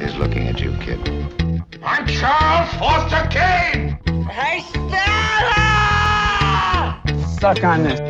is looking at you, kid. I'm Charles Foster Kane! Hey, Stella! Suck on this.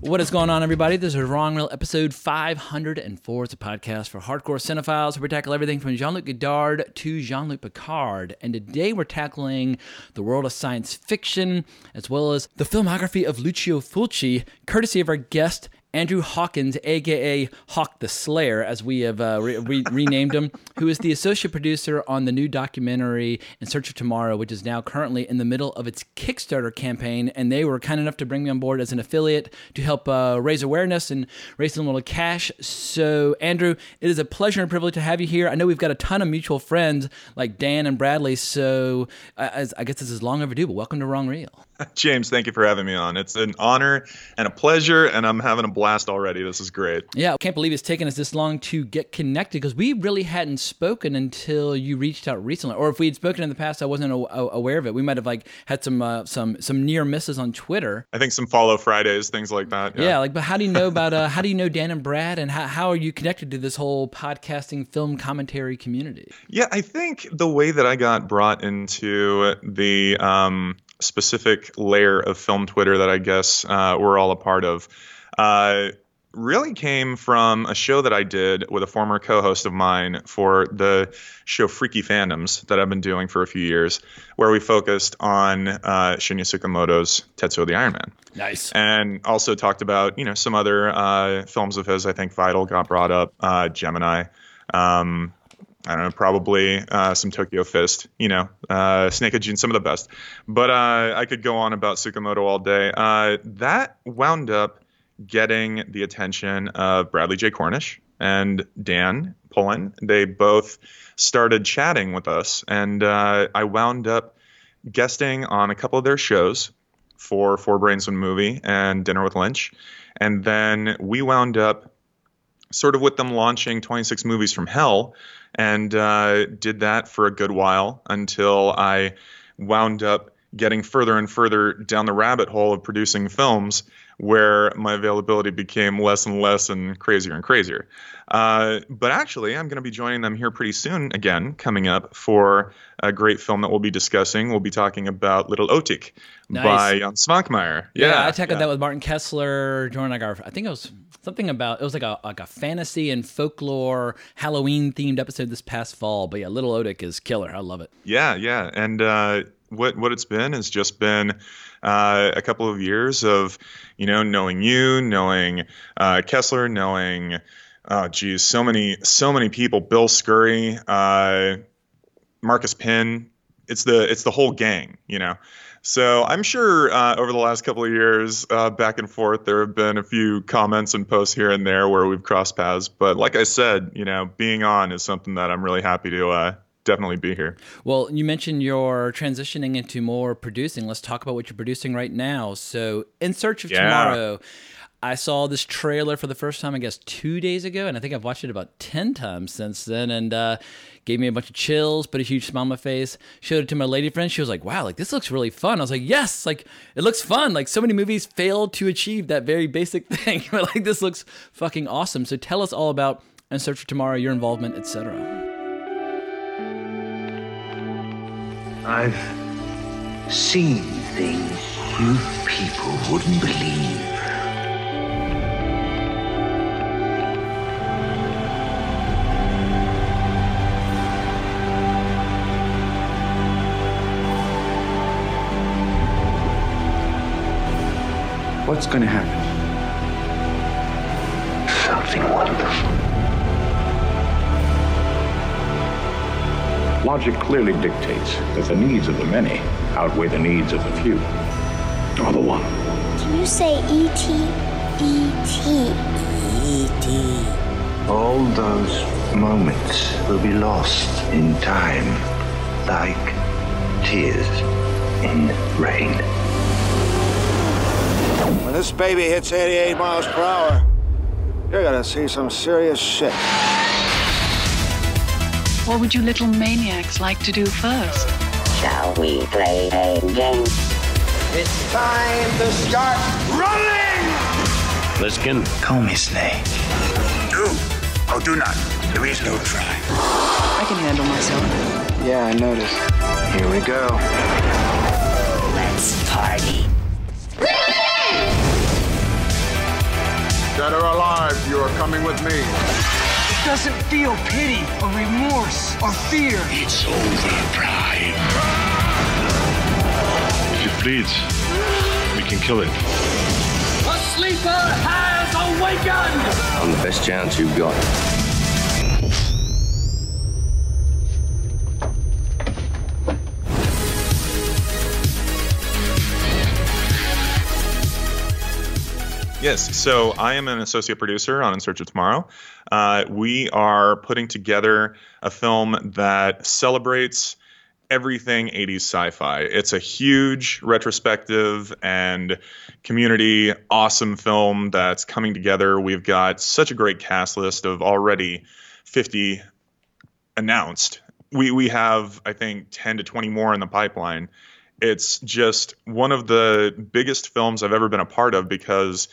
What is going on, everybody? This is Wrong Reel, episode 504. It's a podcast for hardcore cinephiles where we tackle everything from Jean Luc Godard to Jean Luc Picard. And today we're tackling the world of science fiction as well as the filmography of Lucio Fulci, courtesy of our guest Andrew Hawkins, aka Hawk the Slayer, as we have uh, re- re- renamed him, who is the associate producer on the new documentary In Search of Tomorrow, which is now currently in the middle of its Kickstarter campaign. And they were kind enough to bring me on board as an affiliate to help uh, raise awareness and raise some little cash. So, Andrew, it is a pleasure and privilege to have you here. I know we've got a ton of mutual friends like Dan and Bradley, so uh, I guess this is long overdue, but welcome to Wrong Reel. James, thank you for having me on. It's an honor and a pleasure, and I'm having a blast already. This is great. Yeah, I can't believe it's taken us this long to get connected because we really hadn't spoken until you reached out recently. Or if we had spoken in the past, I wasn't aware of it. We might have like had some uh, some some near misses on Twitter. I think some follow Fridays, things like that. Yeah, yeah like, but how do you know about uh, how do you know Dan and Brad, and how how are you connected to this whole podcasting film commentary community? Yeah, I think the way that I got brought into the um, specific layer of film Twitter that I guess uh, we're all a part of uh, really came from a show that I did with a former co-host of mine for the show Freaky Fandoms that I've been doing for a few years, where we focused on uh, Shinya Tsukamoto's Tetsuo the Iron Man. Nice. And also talked about you know some other uh, films of his. I think Vital got brought up, uh, Gemini. Um, I don't know, probably uh, some Tokyo Fist, you know, uh, Snake of June, some of the best. But uh, I could go on about Tsukamoto all day. Uh, that wound up getting the attention of Bradley J. Cornish and Dan Pullen. They both started chatting with us, and uh, I wound up guesting on a couple of their shows for Four Brains One Movie and Dinner with Lynch. And then we wound up sort of with them launching 26 Movies from Hell and uh, did that for a good while until I wound up getting further and further down the rabbit hole of producing films where my availability became less and less and crazier and crazier. Uh, but actually, I'm going to be joining them here pretty soon again, coming up for a great film that we'll be discussing. We'll be talking about Little Otik nice. by Jan Svankmajer. Yeah, yeah I tackled yeah. that with Martin Kessler, Jordan like our, I think it was something about it was like a like a fantasy and folklore Halloween themed episode this past fall. But yeah, Little Otik is killer. I love it. Yeah, yeah, and uh, what what it's been has just been uh, a couple of years of you know knowing you, knowing uh, Kessler, knowing oh geez, so many so many people. Bill Scurry, uh, Marcus Penn. It's the it's the whole gang, you know. So I'm sure uh, over the last couple of years, uh, back and forth, there have been a few comments and posts here and there where we've crossed paths. But like I said, you know, being on is something that I'm really happy to uh, definitely be here. Well, you mentioned you're transitioning into more producing. Let's talk about what you're producing right now. So, In Search of yeah. Tomorrow. I saw this trailer for the first time, I guess, two days ago, and I think I've watched it about 10 times since then, and uh, gave me a bunch of chills, put a huge smile on my face. Showed it to my lady friend. She was like, wow, like this looks really fun. I was like, yes, like it looks fun. Like so many movies fail to achieve that very basic thing, but like this looks fucking awesome. So tell us all about In Search for Tomorrow, your involvement, etc. I've seen things you people wouldn't believe. What's going to happen? Something wonderful. Logic clearly dictates that the needs of the many outweigh the needs of the few. Or the one. Can you say E.T.? E.T. E.T. All those moments will be lost in time, like tears in rain. When this baby hits 88 miles per hour, you're gonna see some serious shit. What would you little maniacs like to do first? Shall we play a game? It's time to start running! Plissken. Call me Snake. Do. I'll do not. There is no try. I can handle myself. Yeah, I noticed. Here we go. Let's party. Dead or alive, you are coming with me. It doesn't feel pity or remorse or fear. It's over, Prime. If it bleeds, we can kill it. A sleeper has awakened! I'm the best chance you've got. Yes, so I am an associate producer on In Search of Tomorrow. Uh, we are putting together a film that celebrates everything 80s sci fi. It's a huge retrospective and community awesome film that's coming together. We've got such a great cast list of already 50 announced. We, we have, I think, 10 to 20 more in the pipeline it's just one of the biggest films I've ever been a part of because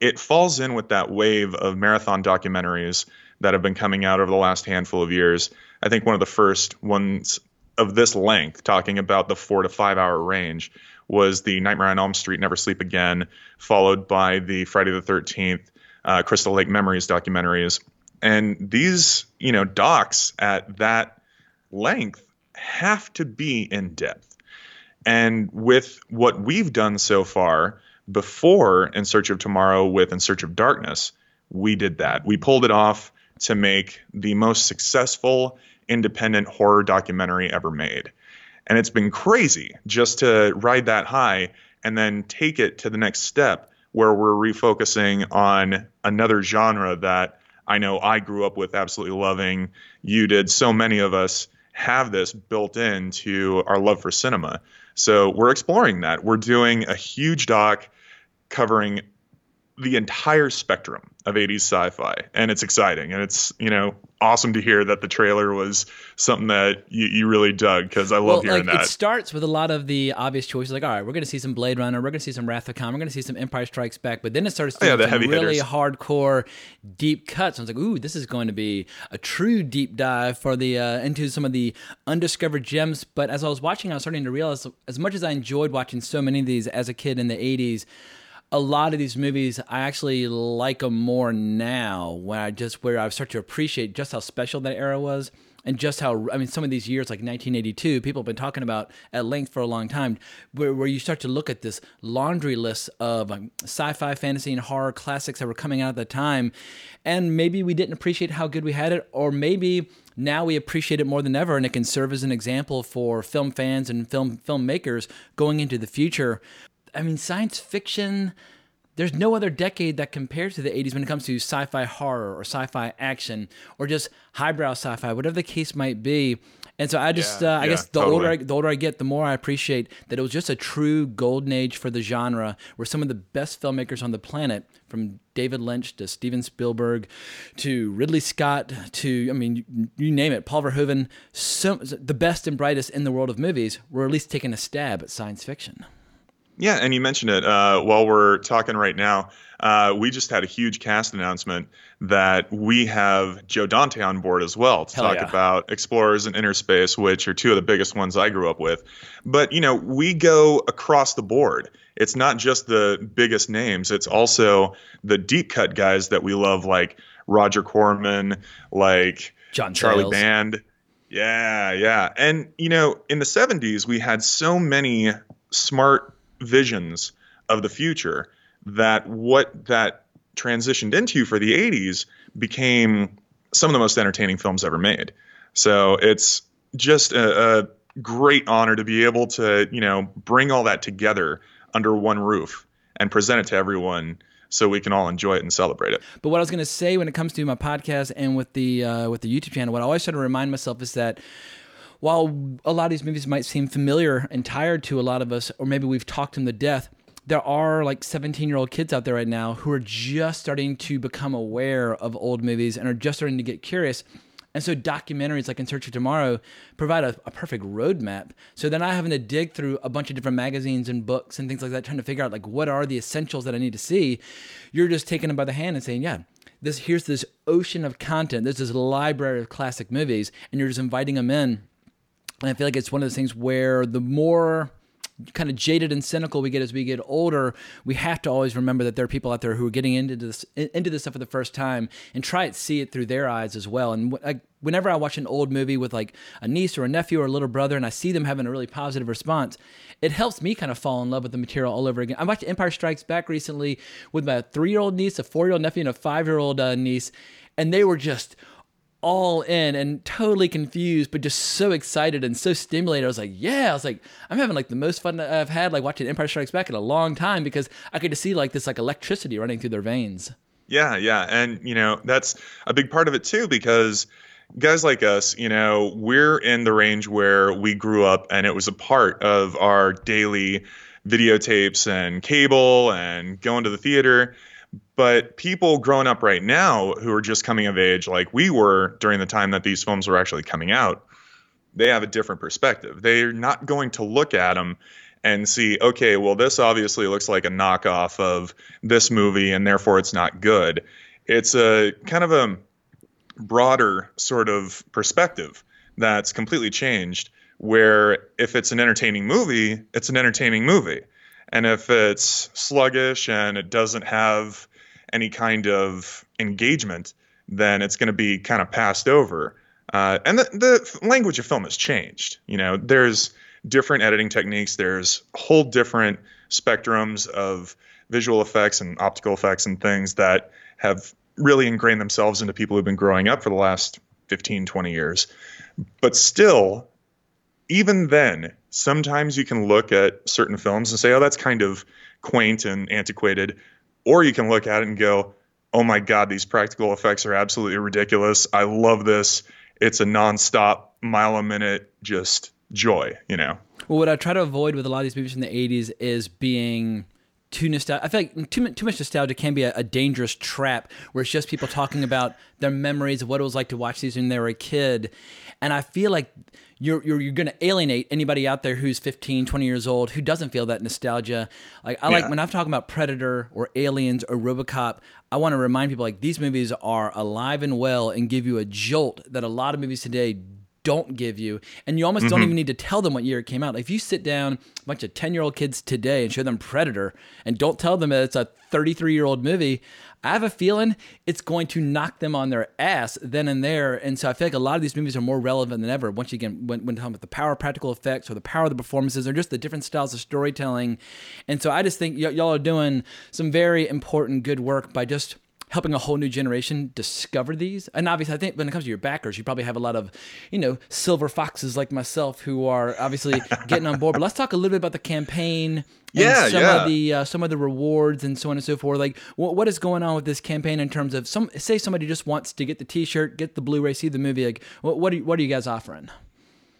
it falls in with that wave of marathon documentaries that have been coming out over the last handful of years. I think one of the first ones of this length, talking about the four to five hour range, was the Nightmare on Elm Street, Never Sleep Again, followed by the Friday the 13th, uh, Crystal Lake Memories documentaries. And these, you know, docs at that length have to be in depth. And with what we've done so far before In Search of Tomorrow with In Search of Darkness, we did that. We pulled it off to make the most successful independent horror documentary ever made. And it's been crazy just to ride that high and then take it to the next step where we're refocusing on another genre that I know I grew up with absolutely loving. You did. So many of us have this built into our love for cinema. So we're exploring that. We're doing a huge doc covering the entire spectrum of 80s sci-fi and it's exciting and it's you know awesome to hear that the trailer was something that you, you really dug because i love well, hearing like, that. it starts with a lot of the obvious choices like all right we're going to see some blade runner we're going to see some wrath of khan we're going to see some empire strikes back but then it starts Oh, yeah, some really hitters. hardcore deep cuts. I was like ooh this is going to be a true deep dive for the uh, into some of the undiscovered gems. But as i was watching i was starting to realize as much as i enjoyed watching so many of these as a kid in the 80s a lot of these movies I actually like them more now when I just where I start to appreciate just how special that era was and just how I mean some of these years like 1982 people have been talking about at length for a long time where, where you start to look at this laundry list of um, sci-fi fantasy and horror classics that were coming out at the time and maybe we didn't appreciate how good we had it or maybe now we appreciate it more than ever and it can serve as an example for film fans and film filmmakers going into the future I mean, science fiction, there's no other decade that compares to the 80s when it comes to sci fi horror or sci fi action or just highbrow sci fi, whatever the case might be. And so I just, Yeah, uh, I yeah, guess the older, I, the older I get, the more I appreciate that it was just a true golden age for the genre, where some of the best filmmakers on the planet, from David Lynch to Steven Spielberg to Ridley Scott to, I mean, you, you name it, Paul Verhoeven, so, the best and brightest in the world of movies, were at least taking a stab at science fiction. Yeah, and you mentioned it uh, while we're talking right now. Uh, we just had a huge cast announcement that we have Joe Dante on board as well to Hell talk yeah. about Explorers and Inner Space, which are two of the biggest ones I grew up with. But you know, we go across the board. It's not just the biggest names; it's also the deep cut guys that we love, like Roger Corman, like John Charlie. Band. Yeah, yeah. And you know, in the 70s we had so many smart visions of the future that what that transitioned into for the 80s became some of the most entertaining films ever made. So it's just a, a great honor to be able to, you know, bring all that together under one roof and present it to everyone so we can all enjoy it and celebrate it. But what I was going to say when it comes to my podcast and with the uh, with the YouTube channel, what I always try to remind myself is that while a lot of these movies might seem familiar and tired to a lot of us, or maybe we've talked them to death, there are like 17 year old kids out there right now who are just starting to become aware of old movies and are just starting to get curious. And so documentaries like In Search of Tomorrow provide a, a perfect roadmap. So they're not having to dig through a bunch of different magazines and books and things like that, trying to figure out like what are the essentials that I need to see. You're just taking them by the hand and saying, yeah, this here's this ocean of content. There's this library of classic movies, and you're just inviting them in. And I feel like it's one of those things where the more kind of jaded and cynical we get as we get older, we have to always remember that there are people out there who are getting into this into this stuff for the first time and try to see it through their eyes as well. And I, whenever I watch an old movie with like a niece or a nephew or a little brother, and I see them having a really positive response, it helps me kind of fall in love with the material all over again. I watched Empire Strikes Back recently with my three year old niece, a four year old nephew, and a five year old uh, niece, and they were just all in and totally confused, but just so excited and so stimulated. I was like, yeah, I was like, I'm having like the most fun I've had like watching Empire Strikes Back in a long time because I could just see like this like electricity running through their veins. Yeah, yeah. And you know, that's a big part of it too, because guys like us, you know, we're in the range where we grew up and it was a part of our daily videotapes and cable and going to the theater but people growing up right now who are just coming of age, like we were during the time that these films were actually coming out, they have a different perspective. They're not going to look at them and see, okay, well, this obviously looks like a knockoff of this movie, and therefore it's not good. It's a kind of a broader sort of perspective that's completely changed. Where if it's an entertaining movie, it's an entertaining movie. And if it's sluggish and it doesn't have any kind of engagement, then it's going to be kind of passed over. Uh, and the, the language of film has changed. You know, there's different editing techniques. There's whole different spectrums of visual effects and optical effects and things that have really ingrained themselves into people who've been growing up for the last 15, 20 years. But still, even then, sometimes you can look at certain films and say, oh, that's kind of quaint and antiquated. Or you can look at it and go, oh my God, these practical effects are absolutely ridiculous. I love this. It's a nonstop, mile a minute, just joy, you know? Well, what I try to avoid with a lot of these movies from the 80s is being too nostalgic. I feel like too, too much nostalgia can be a, a, dangerous trap where it's just people talking about their memories of what it was like to watch these when they were a kid. And I feel like you're you're, you're going to alienate anybody out there who's 15 20 years old who doesn't feel that nostalgia like i yeah. like when i'm talking about predator or aliens or robocop i want to remind people like these movies are alive and well and give you a jolt that a lot of movies today don't give you and you almost mm-hmm. don't even need to tell them what year it came out like if you sit down a bunch of 10 year old kids today and show them predator and don't tell them that it's a 33 year old movie I have a feeling it's going to knock them on their ass then and there. And so I feel like a lot of these movies are more relevant than ever. Once again, when, when talking about the power of practical effects or the power of the performances or just the different styles of storytelling. And so I just think y- y'all are doing some very important good work by just helping a whole new generation discover these. And obviously, I think when it comes to your backers, you probably have a lot of, you know, silver foxes like myself who are obviously getting on board. But let's talk a little bit about the campaign. yeah, some yeah. of the uh, some of the rewards and so on and so forth. Like, what, what is going on with this campaign in terms of some? Say somebody just wants to get the T-shirt, get the Blu-ray, see the movie. Like, what what are you, what are you guys offering?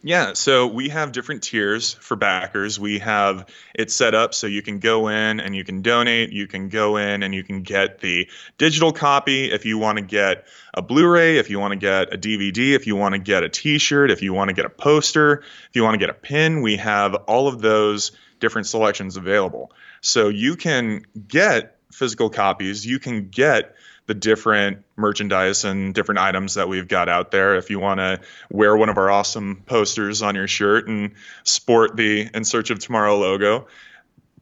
Yeah, so we have different tiers for backers. We have it set up so you can go in and you can donate. You can go in and you can get the digital copy if you want to get a Blu ray, if you want to get a DVD, if you want to get a t shirt, if you want to get a poster, if you want to get a pin. We have all of those different selections available. So you can get physical copies, you can get the different merchandise and different items that we've got out there. If you want to wear one of our awesome posters on your shirt and sport the In Search of Tomorrow logo,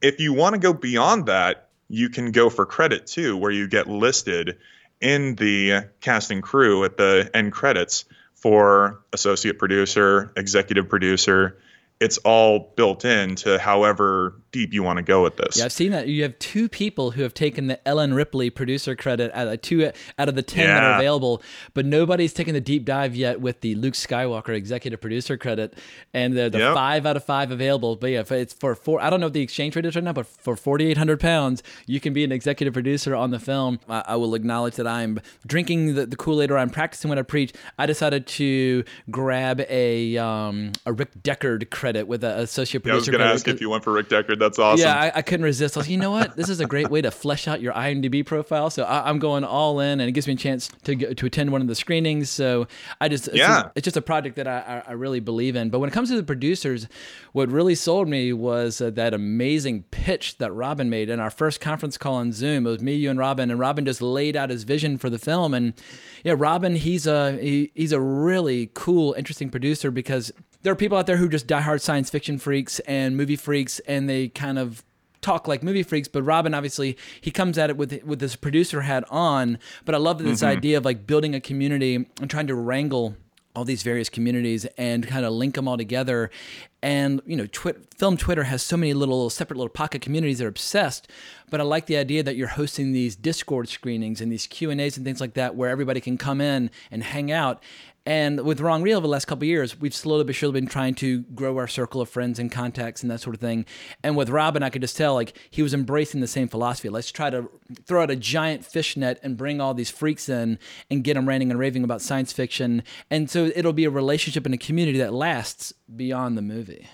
if you want to go beyond that, you can go for credit too, where you get listed in the cast and crew at the end credits for associate producer, executive producer, it's all built into however deep you want to go with this. Yeah, I've seen that. You have two people who have taken the Ellen Ripley producer credit out of two out of the ten yeah. that are available, but nobody's taken the deep dive yet with the Luke Skywalker executive producer credit, and the, the yep. five out of five available. But yeah, it's for four. I don't know what the exchange rate is right now, but for forty eight hundred pounds, you can be an executive producer on the film. I, I will acknowledge that I'm drinking the, the Kool Aid or I'm practicing what I preach. I decided to grab a um, a Rick Deckard credit with an associate producer. Yeah, I was going to ask if you went for Rick Deckard. That's awesome. Yeah, I, I, couldn't resist. I was, you know what? This is a great way to flesh out your IMDb profile. So I, am going all in, and it gives me a chance to go, to attend one of the screenings. So I just it's yeah, it's just a project that I, I really believe in. But when it comes to the producers, what really sold me was uh, that amazing pitch that Robin made in our first conference call on Zoom. It was me, you, and Robin, and Robin just laid out his vision for the film. And yeah, Robin, he's a he, he's a really cool, interesting producer because there are people out there who just diehard science fiction freaks and movie freaks, and they kind of talk like movie freaks, but Robin obviously he comes at it with with this producer hat on. But I love this mm-hmm. idea of like building a community and trying to wrangle all these various communities and kind of link them all together. And you know, twi- film Twitter has so many little separate little pocket communities that are obsessed. But I like the idea that you're hosting these Discord screenings and these Q and A's and things like that, where everybody can come in and hang out. And with Wrong Reel over the last couple years, we've slowly but surely been trying to grow our circle of friends and contacts and that sort of thing. And with Robin, I could just tell like he was embracing the same philosophy. Let's try to throw out a giant fish net and bring all these freaks in and get them ranting and raving about science fiction. And so it'll be a relationship and a community that lasts beyond the movie.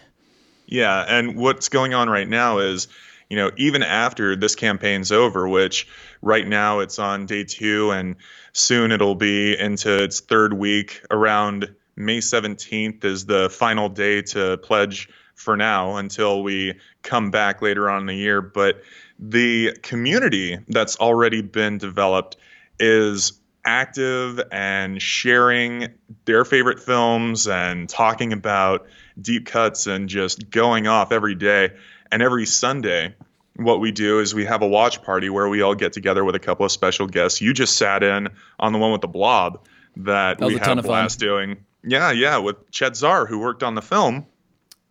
Yeah, and what's going on right now is you know, even after this campaign's over, which right now it's on day two and soon it'll be into its third week. Around May 17th is the final day to pledge for now until we come back later on in the year. But the community that's already been developed is active and sharing their favorite films and talking about deep cuts and just going off every day. And every Sunday, what we do is we have a watch party where we all get together with a couple of special guests. You just sat in on the one with the blob that, that we had a blast doing. Yeah, yeah, with Chet Zar, who worked on the film,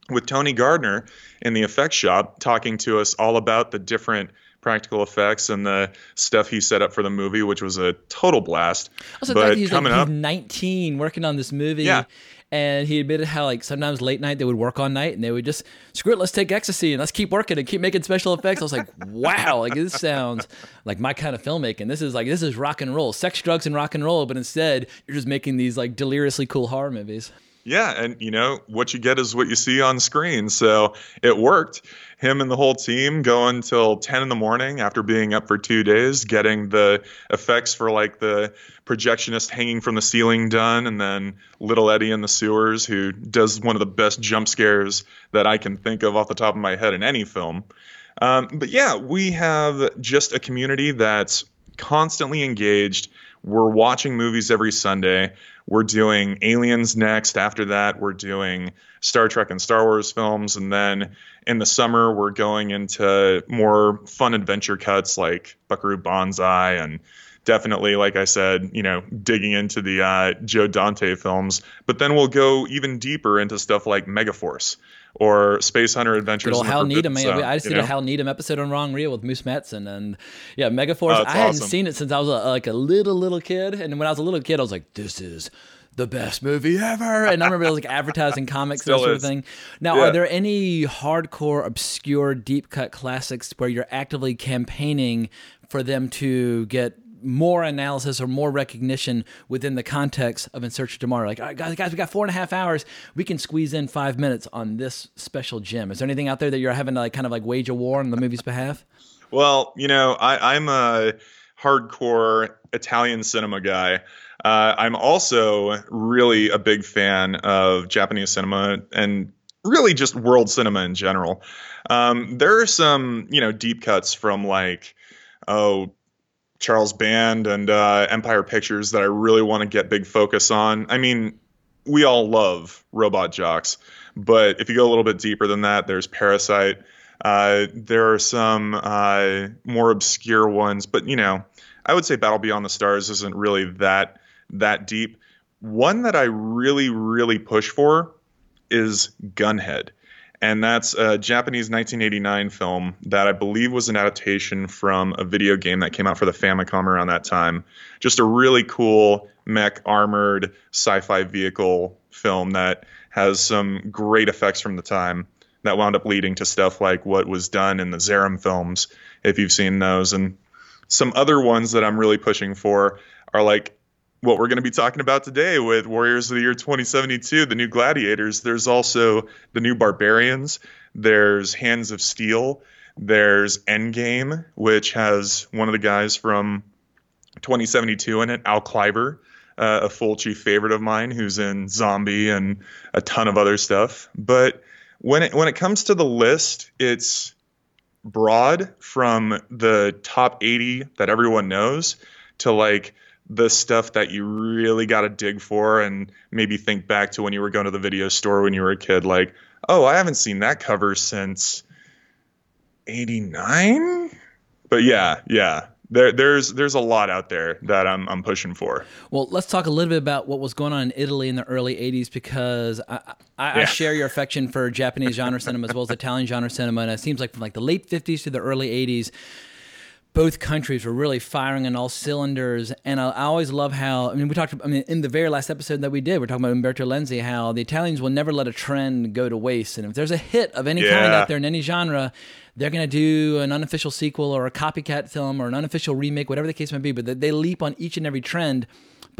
with Tony Gardner in the effects shop, talking to us all about the different practical effects and the stuff he set up for the movie, which was a total blast. Also, but he's coming like, up, he's 19 working on this movie. Yeah and he admitted how like sometimes late night they would work all night and they would just screw it, let's take ecstasy and let's keep working and keep making special effects. I was like, wow, like this sounds like my kind of filmmaking. This is like this is rock and roll, sex, drugs, and rock and roll, but instead you're just making these like deliriously cool horror movies. Yeah, and you know what you get is what you see on screen. So it worked. Him and the whole team going till 10 in the morning after being up for two days, getting the effects for like the projectionist hanging from the ceiling done, and then little Eddie in the sewers who does one of the best jump scares that I can think of off the top of my head in any film. Um, but yeah, we have just a community that's constantly engaged. We're watching movies every Sunday. We're doing Aliens next. After that, we're doing Star Trek and Star Wars films. And then in the summer, we're going into more fun adventure cuts like Buckaroo Banzai and definitely, like I said, you know, digging into the uh, Joe Dante films. But then we'll go even deeper into stuff like Megaforce or Space Hunter Adventures. Good Hal Needham, eh? man. I just did know? a Hal Needham episode on Wrong Reel with Moose Madsen, and yeah, Megaforce. Oh, I hadn't seen it since I was a, like a little little kid, and when I was a little kid, I was like, "This is." The best movie ever, and I remember it was like advertising comics and that sort of thing. Now, yeah. are there any hardcore, obscure, deep cut classics where you're actively campaigning for them to get more analysis or more recognition within the context of In Search of Tomorrow. Like, all right, guys, guys, we got four and a half hours. We can squeeze in five minutes on this special gem. Is there anything out there that you're having to like kind of like wage a war on the movie's behalf? Well, you know, I, I'm a hardcore Italian cinema guy. Uh, I'm also really a big fan of Japanese cinema and really just world cinema in general. Um, there are some, you know, deep cuts from like, oh, Charles Band and uh, Empire Pictures that I really want to get big focus on. I mean, we all love Robot Jox, but if you go a little bit deeper than that, there's Parasite. Uh, there are some uh, more obscure ones, but you know, I would say Battle Beyond the Stars isn't really that that deep. One that I really, really push for is Gunhead and that's a Japanese 1989 film that I believe was an adaptation from a video game that came out for the Famicom around that time. Just a really cool mech armored sci-fi vehicle film that has some great effects from the time that wound up leading to stuff like what was done in the Zeiram films, if you've seen those, and some other ones that I'm really pushing for are like what we're going to be talking about today with Warriors of the Year 2072, the new Gladiators. There's also the new Barbarians. There's Hands of Steel. There's Endgame, which has one of the guys from 2072 in it, Al Cliver, uh, a Fulci favorite of mine, who's in Zombie and a ton of other stuff. But when it when it comes to the list, it's broad from the top 80 that everyone knows to like the stuff that you really got to dig for and maybe think back to when you were going to the video store when you were a kid like oh i haven't seen that cover since 89 but yeah yeah there, there's there's a lot out there that I'm I'm pushing for. Well, let's talk a little bit about what was going on in Italy in the early '80s because I, I, yeah. I share your affection for Japanese genre cinema as well as Italian genre cinema, and it seems like from like the late '50s to the early '80s, both countries were really firing on all cylinders. And I, I, always love how, I mean, we talked, I mean, in the very last episode that we did, we're talking about Umberto Lenzi, how the Italians will never let a trend go to waste. And if there's a hit of any yeah. kind out there in any genre, they're going to do an unofficial sequel or a copycat film or an unofficial remake, whatever the case may be. But they leap on each and every trend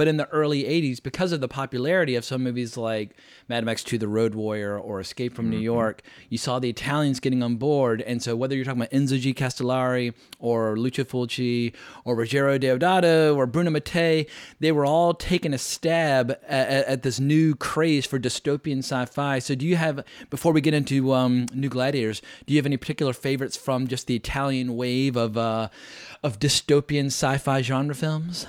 but in the early 80s, because of the popularity of some movies like Mad Max 2 The Road Warrior or Escape from mm-hmm. New York, you saw the Italians getting on board. And so whether you're talking about Enzo G. Castellari or Lucio Fulci or Ruggero Deodato or Bruno Mattei, they were all taking a stab at, at this new craze for dystopian sci-fi. So do you have, before we get into um, New Gladiators, do you have any particular favorites from just the Italian wave of, uh, of dystopian sci-fi genre films?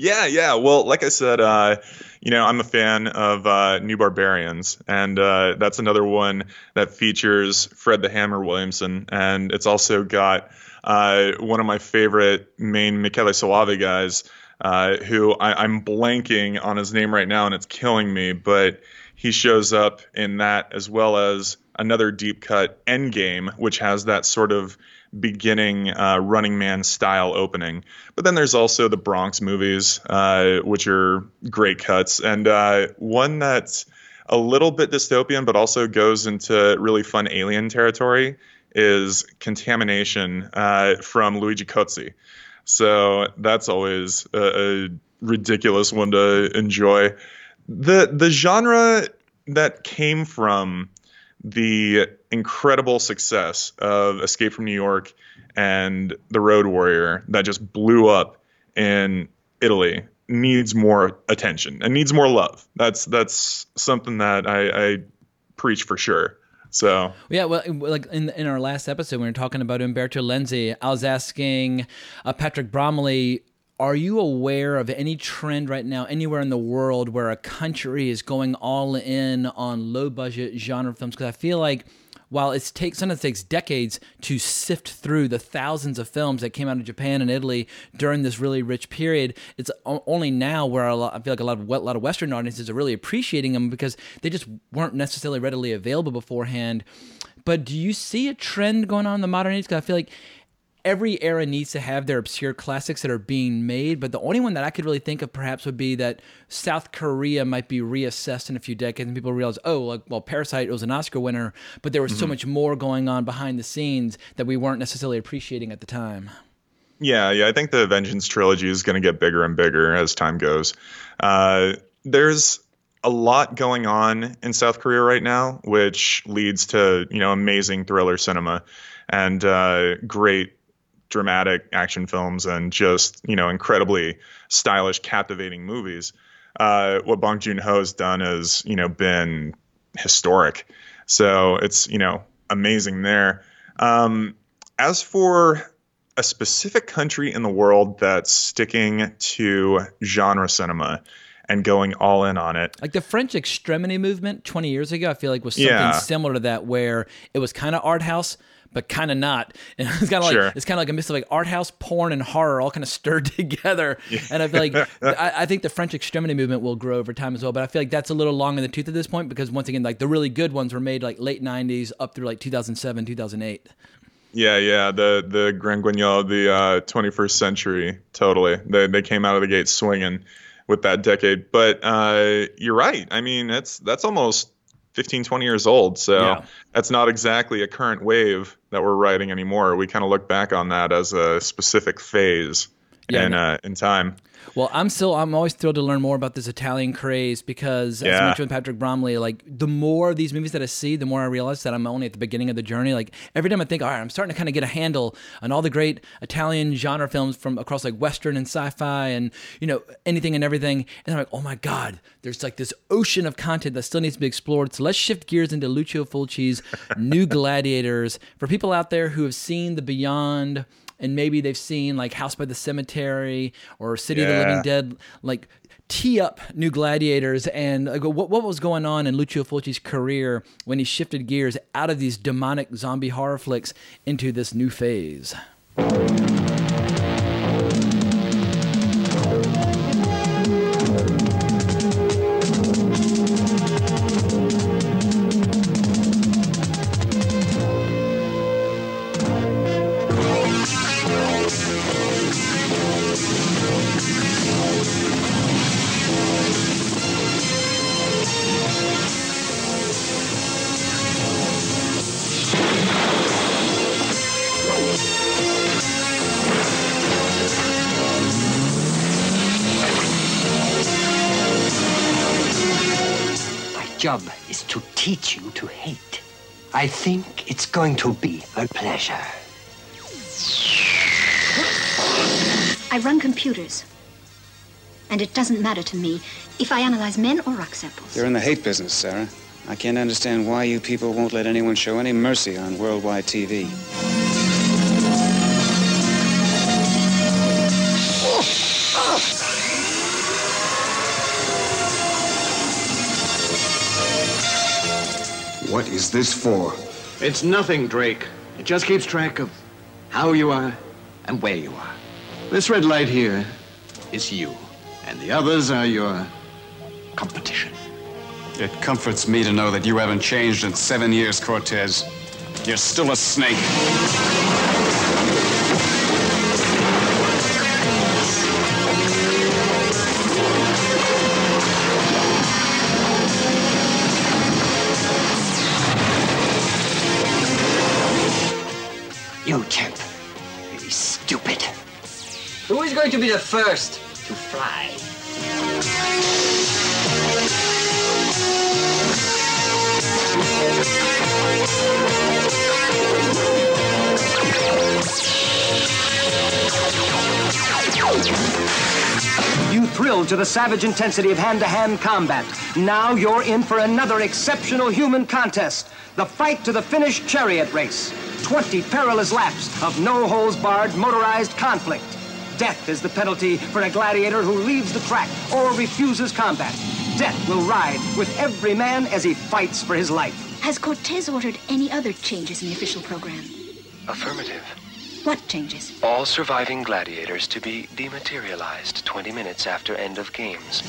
Yeah, yeah. Well, like I said, uh, you know, I'm a fan of uh, New Barbarians, and uh, that's another one that features Fred the Hammer Williamson, and it's also got uh, one of my favorite main Michele Soavi guys, uh, who I, I'm blanking on his name right now, and it's killing me, but he shows up in that as well as another deep cut Endgame, which has that sort of beginning uh, Running Man style opening. But then there's also the Bronx movies, uh, which are great cuts, and uh, one that's a little bit dystopian, but also goes into really fun alien territory is Contamination uh, from Luigi Cozzi. So that's always a, a ridiculous one to enjoy. The the genre that came from the incredible success of Escape from New York and The Road Warrior that just blew up in Italy needs more attention and needs more love. That's that's something that I, I preach for sure. So yeah, well, like in in our last episode, we were talking about Umberto Lenzi, I was asking uh, Patrick Bromley are you aware of any trend right now anywhere in the world where a country is going all in on low budget genre films? Because I feel like while it takes sometimes takes decades to sift through the thousands of films that came out of Japan and Italy during this really rich period, it's only now where lot, I feel like a lot of a lot of Western audiences are really appreciating them because they just weren't necessarily readily available beforehand. But do you see a trend going on in the modern age? Because I feel like every era needs to have their obscure classics that are being made, but the only one that I could really think of perhaps would be that South Korea might be reassessed in a few decades and people realize, oh, like, well, Parasite was an Oscar winner, but there was mm-hmm. so much more going on behind the scenes that we weren't necessarily appreciating at the time. Yeah, yeah, I think the Vengeance trilogy is going to get bigger and bigger as time goes. Uh, there's a lot going on in South Korea right now, which leads to you know amazing thriller cinema and uh, great dramatic action films and just you know incredibly stylish, captivating movies. Uh, what Bong Joon Ho has done has you know been historic. So it's you know amazing there. Um, as for a specific country in the world that's sticking to genre cinema and going all in on it. Like the French extremity movement 20 years ago, I feel like was something yeah. similar to that, where it was kind of art house, but kind of not. And it's kind of sure. like it's kind of like a mix of like art house, porn, and horror all kind of stirred together. And I feel like I, I, think the French extremity movement will grow over time as well. But I feel like that's a little long in the tooth at this point because once again, like the really good ones were made like late '90s up through like 2007, 2008. Yeah, yeah, the the Grand Guignol, the uh, 21st century, totally. They they came out of the gate swinging with that decade. But uh, you're right. I mean, that's that's almost 15, 20 years old. So yeah. that's not exactly a current wave that we're riding anymore. We kind of look back on that as a specific phase. Yeah, in uh, in time. Well, I'm still I'm always thrilled to learn more about this Italian craze because yeah. as I mentioned with Patrick Bromley, like the more of these movies that I see, the more I realize that I'm only at the beginning of the journey. Like every time I think, all right, I'm starting to kind of get a handle on all the great Italian genre films from across like Western and sci-fi and you know anything and everything, and I'm like, oh my god, there's like this ocean of content that still needs to be explored. So let's shift gears into Lucio Fulci's New Gladiators for people out there who have seen the Beyond and maybe they've seen like House by the Cemetery or City of the Living Dead, like tee up new gladiators and like, what, what was going on in Lucio Fulci's career when he shifted gears out of these demonic zombie horror flicks into this new phase. I think it's going to be a pleasure. I run computers. And it doesn't matter to me if I analyze men or rock samples. You're in the hate business, Sarah. I can't understand why you people won't let anyone show any mercy on worldwide TV. What is this for? It's nothing, Drake. It just keeps track of how you are and where you are. This red light here is you, and the others are your competition. It comforts me to know that you haven't changed in seven years, Cortez. You're still a snake. Going to be the first to fly? You thrilled to the savage intensity of hand-to-hand combat. Now you're in for another exceptional human contest. The fight to the finish chariot race. 20 perilous laps of no-holes-barred motorized conflict. Death is the penalty for a gladiator who leaves the track or refuses combat. Death will ride with every man as he fights for his life. Has Cortez ordered any other changes in the official program? Affirmative. What changes? All surviving gladiators to be dematerialized 20 minutes after end of games.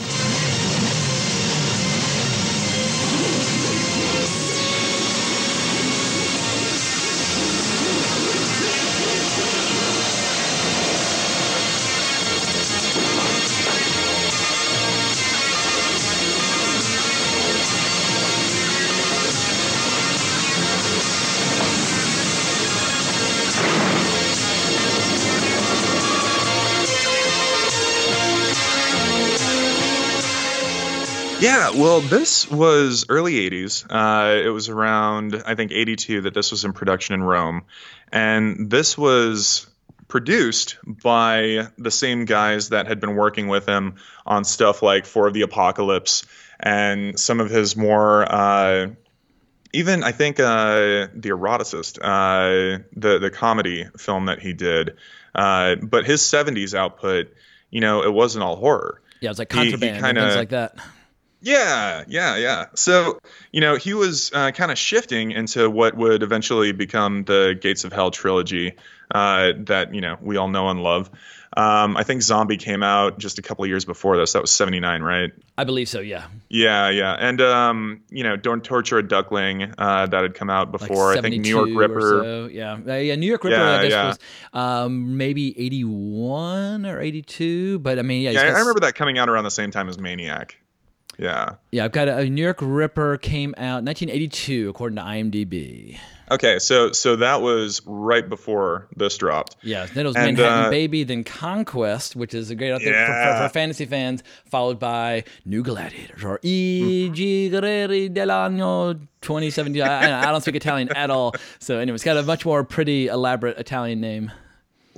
Well, this was early 80s. Uh, it was around, I think, 82 that this was in production in Rome. And this was produced by the same guys that had been working with him on stuff like Four of the Apocalypse and some of his more. Uh, even I think uh, the eroticist, uh, the the comedy film that he did, uh, but his '70s output, you know, it wasn't all horror. Yeah, it was like He- he contraband and kinda- things like that. Yeah, yeah, yeah. So, you know, he was uh, kind of shifting into what would eventually become the Gates of Hell trilogy uh, that, you know, we all know and love. Um, I think Zombie came out just a couple of years before this. That was 79, right? I believe so, yeah. Yeah, yeah. And, um, you know, Don't Torture a Duckling, uh, that had come out Like before. I think New York 72 or Ripper. so, Yeah, Uh, yeah. New York Ripper, Yeah, I guess yeah. was um, maybe eighty-one or eighty-two. But I mean, yeah, Yeah, I remember that coming out around the same time as Maniac. Yeah. Yeah, I've got a, a New York Ripper came out 1982 according to IMDb. Okay, so so that was right before this dropped. Yeah, then it was And, Manhattan uh, Baby, then Conquest, which is a great out there for, for, for fantasy fans, followed by New Gladiators or E G Guerrieri dell'anno 2017. I, I don't speak Italian at all, so anyway, it's got a much more pretty, elaborate Italian name.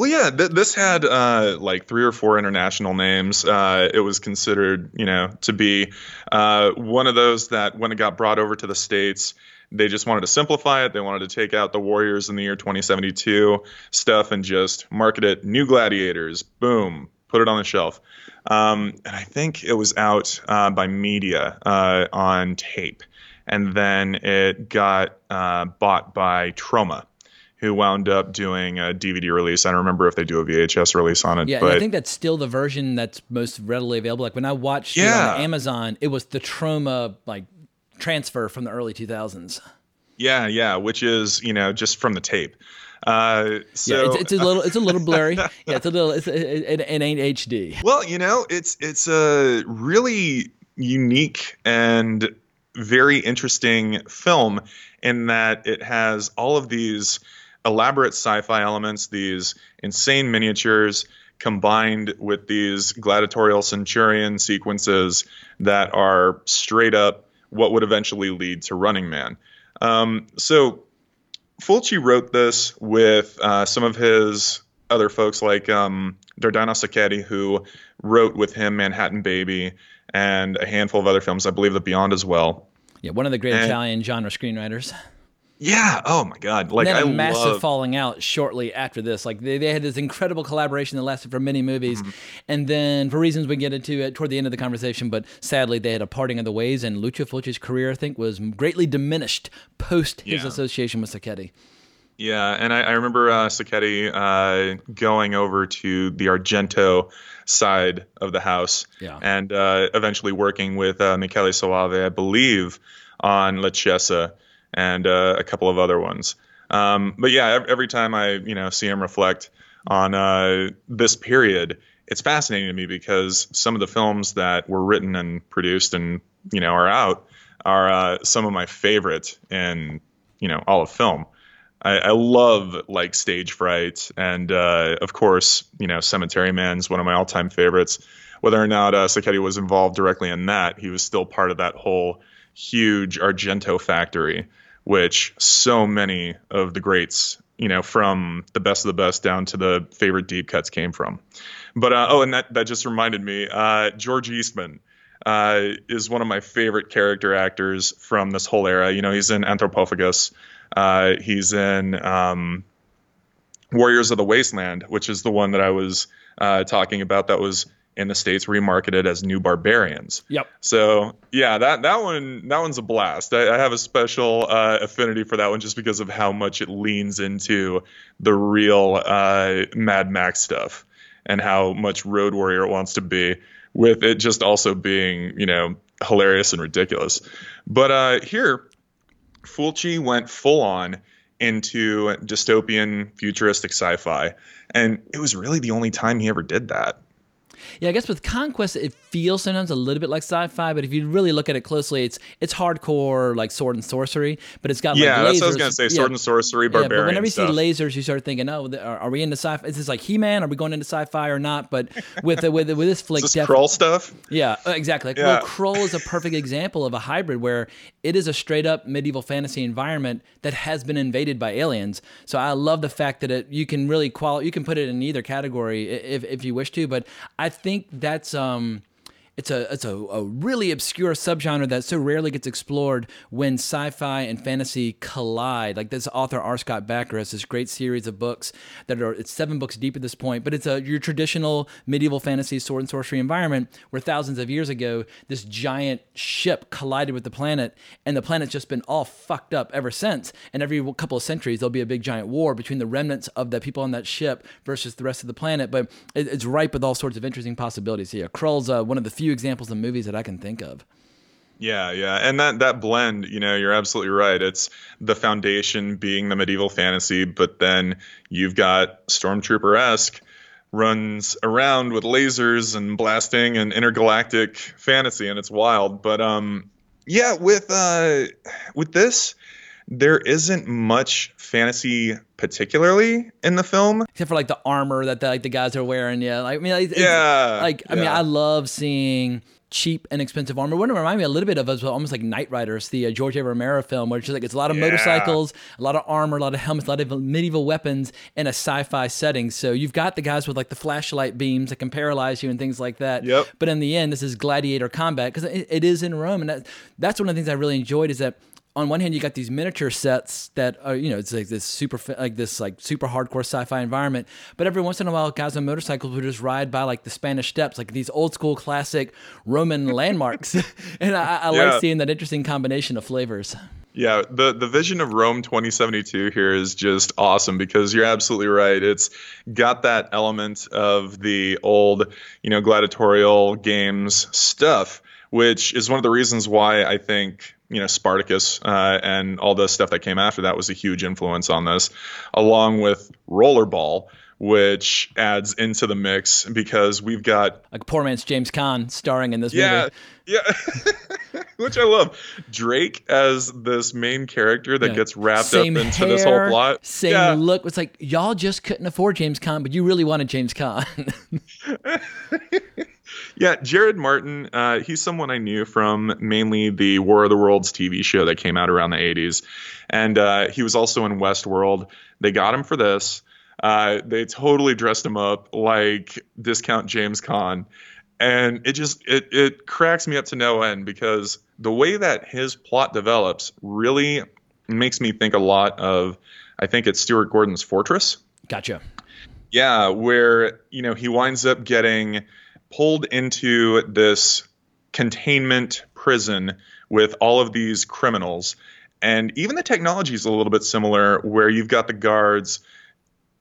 Well, yeah, th- this had uh, like three or four international names. Uh, it was considered, you know, to be uh, one of those that when it got brought over to the states, they just wanted to simplify it. They wanted to take out the Warriors in the year 2072 stuff and just market it new gladiators. Boom, put it on the shelf. Um, and I think it was out uh, by media uh, on tape, and then it got uh, bought by Troma who wound up doing a DVD release. I don't remember if they do a VHS release on it, Yeah, but I think that's still the version that's most readily available. Like when I watched it on Amazon, it was the Troma like transfer from the early 2000s. yeah, yeah, which is you know just from the tape. Uh, so yeah, it's, it's a little, it's a little blurry. yeah, it's a little, it's, it, it, it ain't HD. Well, you know, it's it's a really unique and very interesting film in that it has all of these elaborate sci-fi elements, these insane miniatures combined with these gladiatorial centurion sequences that are straight up what would eventually lead to Running Man. Um, so Fulci wrote this with uh, some of his other folks like um, Dardano Sacchetti, who wrote with him Manhattan Baby and a handful of other films. I believe The Beyond as well. Yeah, one of the great And- Italian genre screenwriters. Yeah. Oh my God. Like and then a massive love. falling out shortly after this. Like they, they had this incredible collaboration that lasted for many movies, Mm-hmm. and then for reasons we get into it toward the end of the conversation, but sadly they had a parting of the ways, and Lucio Fulci's career I think was greatly diminished post his Yeah. association with Sacchetti. Yeah, and I, I remember uh, Sacchetti uh, going over to the Argento side of the house, Yeah. and uh, eventually working with uh, Michele Soavi, I believe, on La Chiesa and uh, a couple of other ones. Um, but yeah, every time I you know see him reflect on uh, this period, it's fascinating to me because some of the films that were written and produced and you know are out are uh, some of my favorite in you know all of film. I, I love like stage fright and uh, of course you know Cemetery Man's one of my all-time favorites. Whether or not uh, Sacchetti was involved directly in that, he was still part of that whole huge Argento factory, which so many of the greats, you know, from the best of the best down to the favorite deep cuts came from. But uh, oh, and that that just reminded me, uh, George Eastman uh, is one of my favorite character actors from this whole era. You know, he's in Anthropophagus. Uh, he's in um, Warriors of the Wasteland, which is the one that I was uh, talking about. That was in the states remarketed as New Barbarians. Yep. So yeah, that that one that one's a blast. I, I have a special uh, affinity for that one just because of how much it leans into the real uh, Mad Max stuff and how much Road Warrior it wants to be, with it just also being you know hilarious and ridiculous. But uh, here, Fulci went full on into dystopian futuristic sci-fi, and it was really the only time he ever did that. Yeah, I guess with Conquest, it feels sometimes a little bit like sci-fi, but if you really look at it closely, it's it's hardcore like sword and sorcery, but it's got yeah, like lasers. that's what I was gonna say. Sword Yeah. and sorcery, Yeah, barbarian but whenever you stuff. see lasers, you start thinking, "Oh, are, we into sci-fi? Is this like He-Man? Are we going into sci-fi or not?" But with with with this flick, Is this Krull stuff? Yeah, uh, exactly. Like, Yeah. Well, Krull is a perfect example of a hybrid where it is a straight up medieval fantasy environment that has been invaded by aliens. So I love the fact that it you can really quali- you can put it in either category if if you wish to, but I think that's um it's a it's a, a really obscure subgenre that so rarely gets explored when sci-fi and fantasy collide. Like this author R. Scott Bakker has this great series of books that are it's seven books deep at this point, but it's a your traditional medieval fantasy sword and sorcery environment where thousands of years ago this giant ship collided with the planet and the planet's just been all fucked up ever since. And every couple of centuries there'll be a big giant war between the remnants of the people on that ship versus the rest of the planet. But it, it's ripe with all sorts of interesting possibilities. Yeah, Krull's uh, one of the few examples of movies that I can think of. Yeah, yeah, and that that blend, you know, you're absolutely right. It's the foundation being the medieval fantasy, but then you've got stormtrooper esque runs around with lasers and blasting and intergalactic fantasy, and it's wild. But um, yeah, with uh, with this, there isn't much fantasy particularly in the film except for like the armor that the, like the guys are wearing yeah like i mean like, yeah like i yeah. mean i love seeing cheap and expensive armor. Wouldn't it remind me a little bit of as well, almost like Knight Riders, the uh, George A. Romero film, where it's just like it's a lot of Yeah. motorcycles, a lot of armor, a lot of helmets, a lot of medieval weapons in a sci-fi setting. So you've got the guys with like the flashlight beams that can paralyze you and things like that. Yep. But in the end, this is gladiator combat because it, it is in Rome, and that, that's one of the things I really enjoyed is that on one hand you got these miniature sets that are you know it's like this super like this like super hardcore sci-fi environment but every once in a while guys on motorcycles would just ride by like the spanish steps like these old school classic roman landmarks and i, I Yeah. like seeing that interesting combination of flavors Yeah, the the vision of Rome 2072 here is just awesome because you're absolutely right. It's got that element of the old, you know, gladiatorial games stuff, which is one of the reasons why I think you know Spartacus uh, and all the stuff that came after that was a huge influence on this, along with Rollerball, which adds into the mix because we've got like poor man's james Caan starring in this yeah, movie yeah, which I love. Drake as this main character that Yeah. gets wrapped same up into hair, this whole plot. same yeah, look it's like y'all just couldn't afford james Caan, but you really wanted james Caan. yeah. Jared Martin, uh, he's someone I knew from mainly the War of the Worlds TV show that came out around the '80s, and uh, he was also in Westworld. They got him for this. Uh, they totally dressed him up like discount James Caan. And it just it it cracks me up to no end because the way that his plot develops really makes me think a lot of I think it's Stuart Gordon's Fortress. gotcha Yeah, where you know he winds up getting pulled into this containment prison with all of these criminals, and even the technology is a little bit similar, where you've got the guards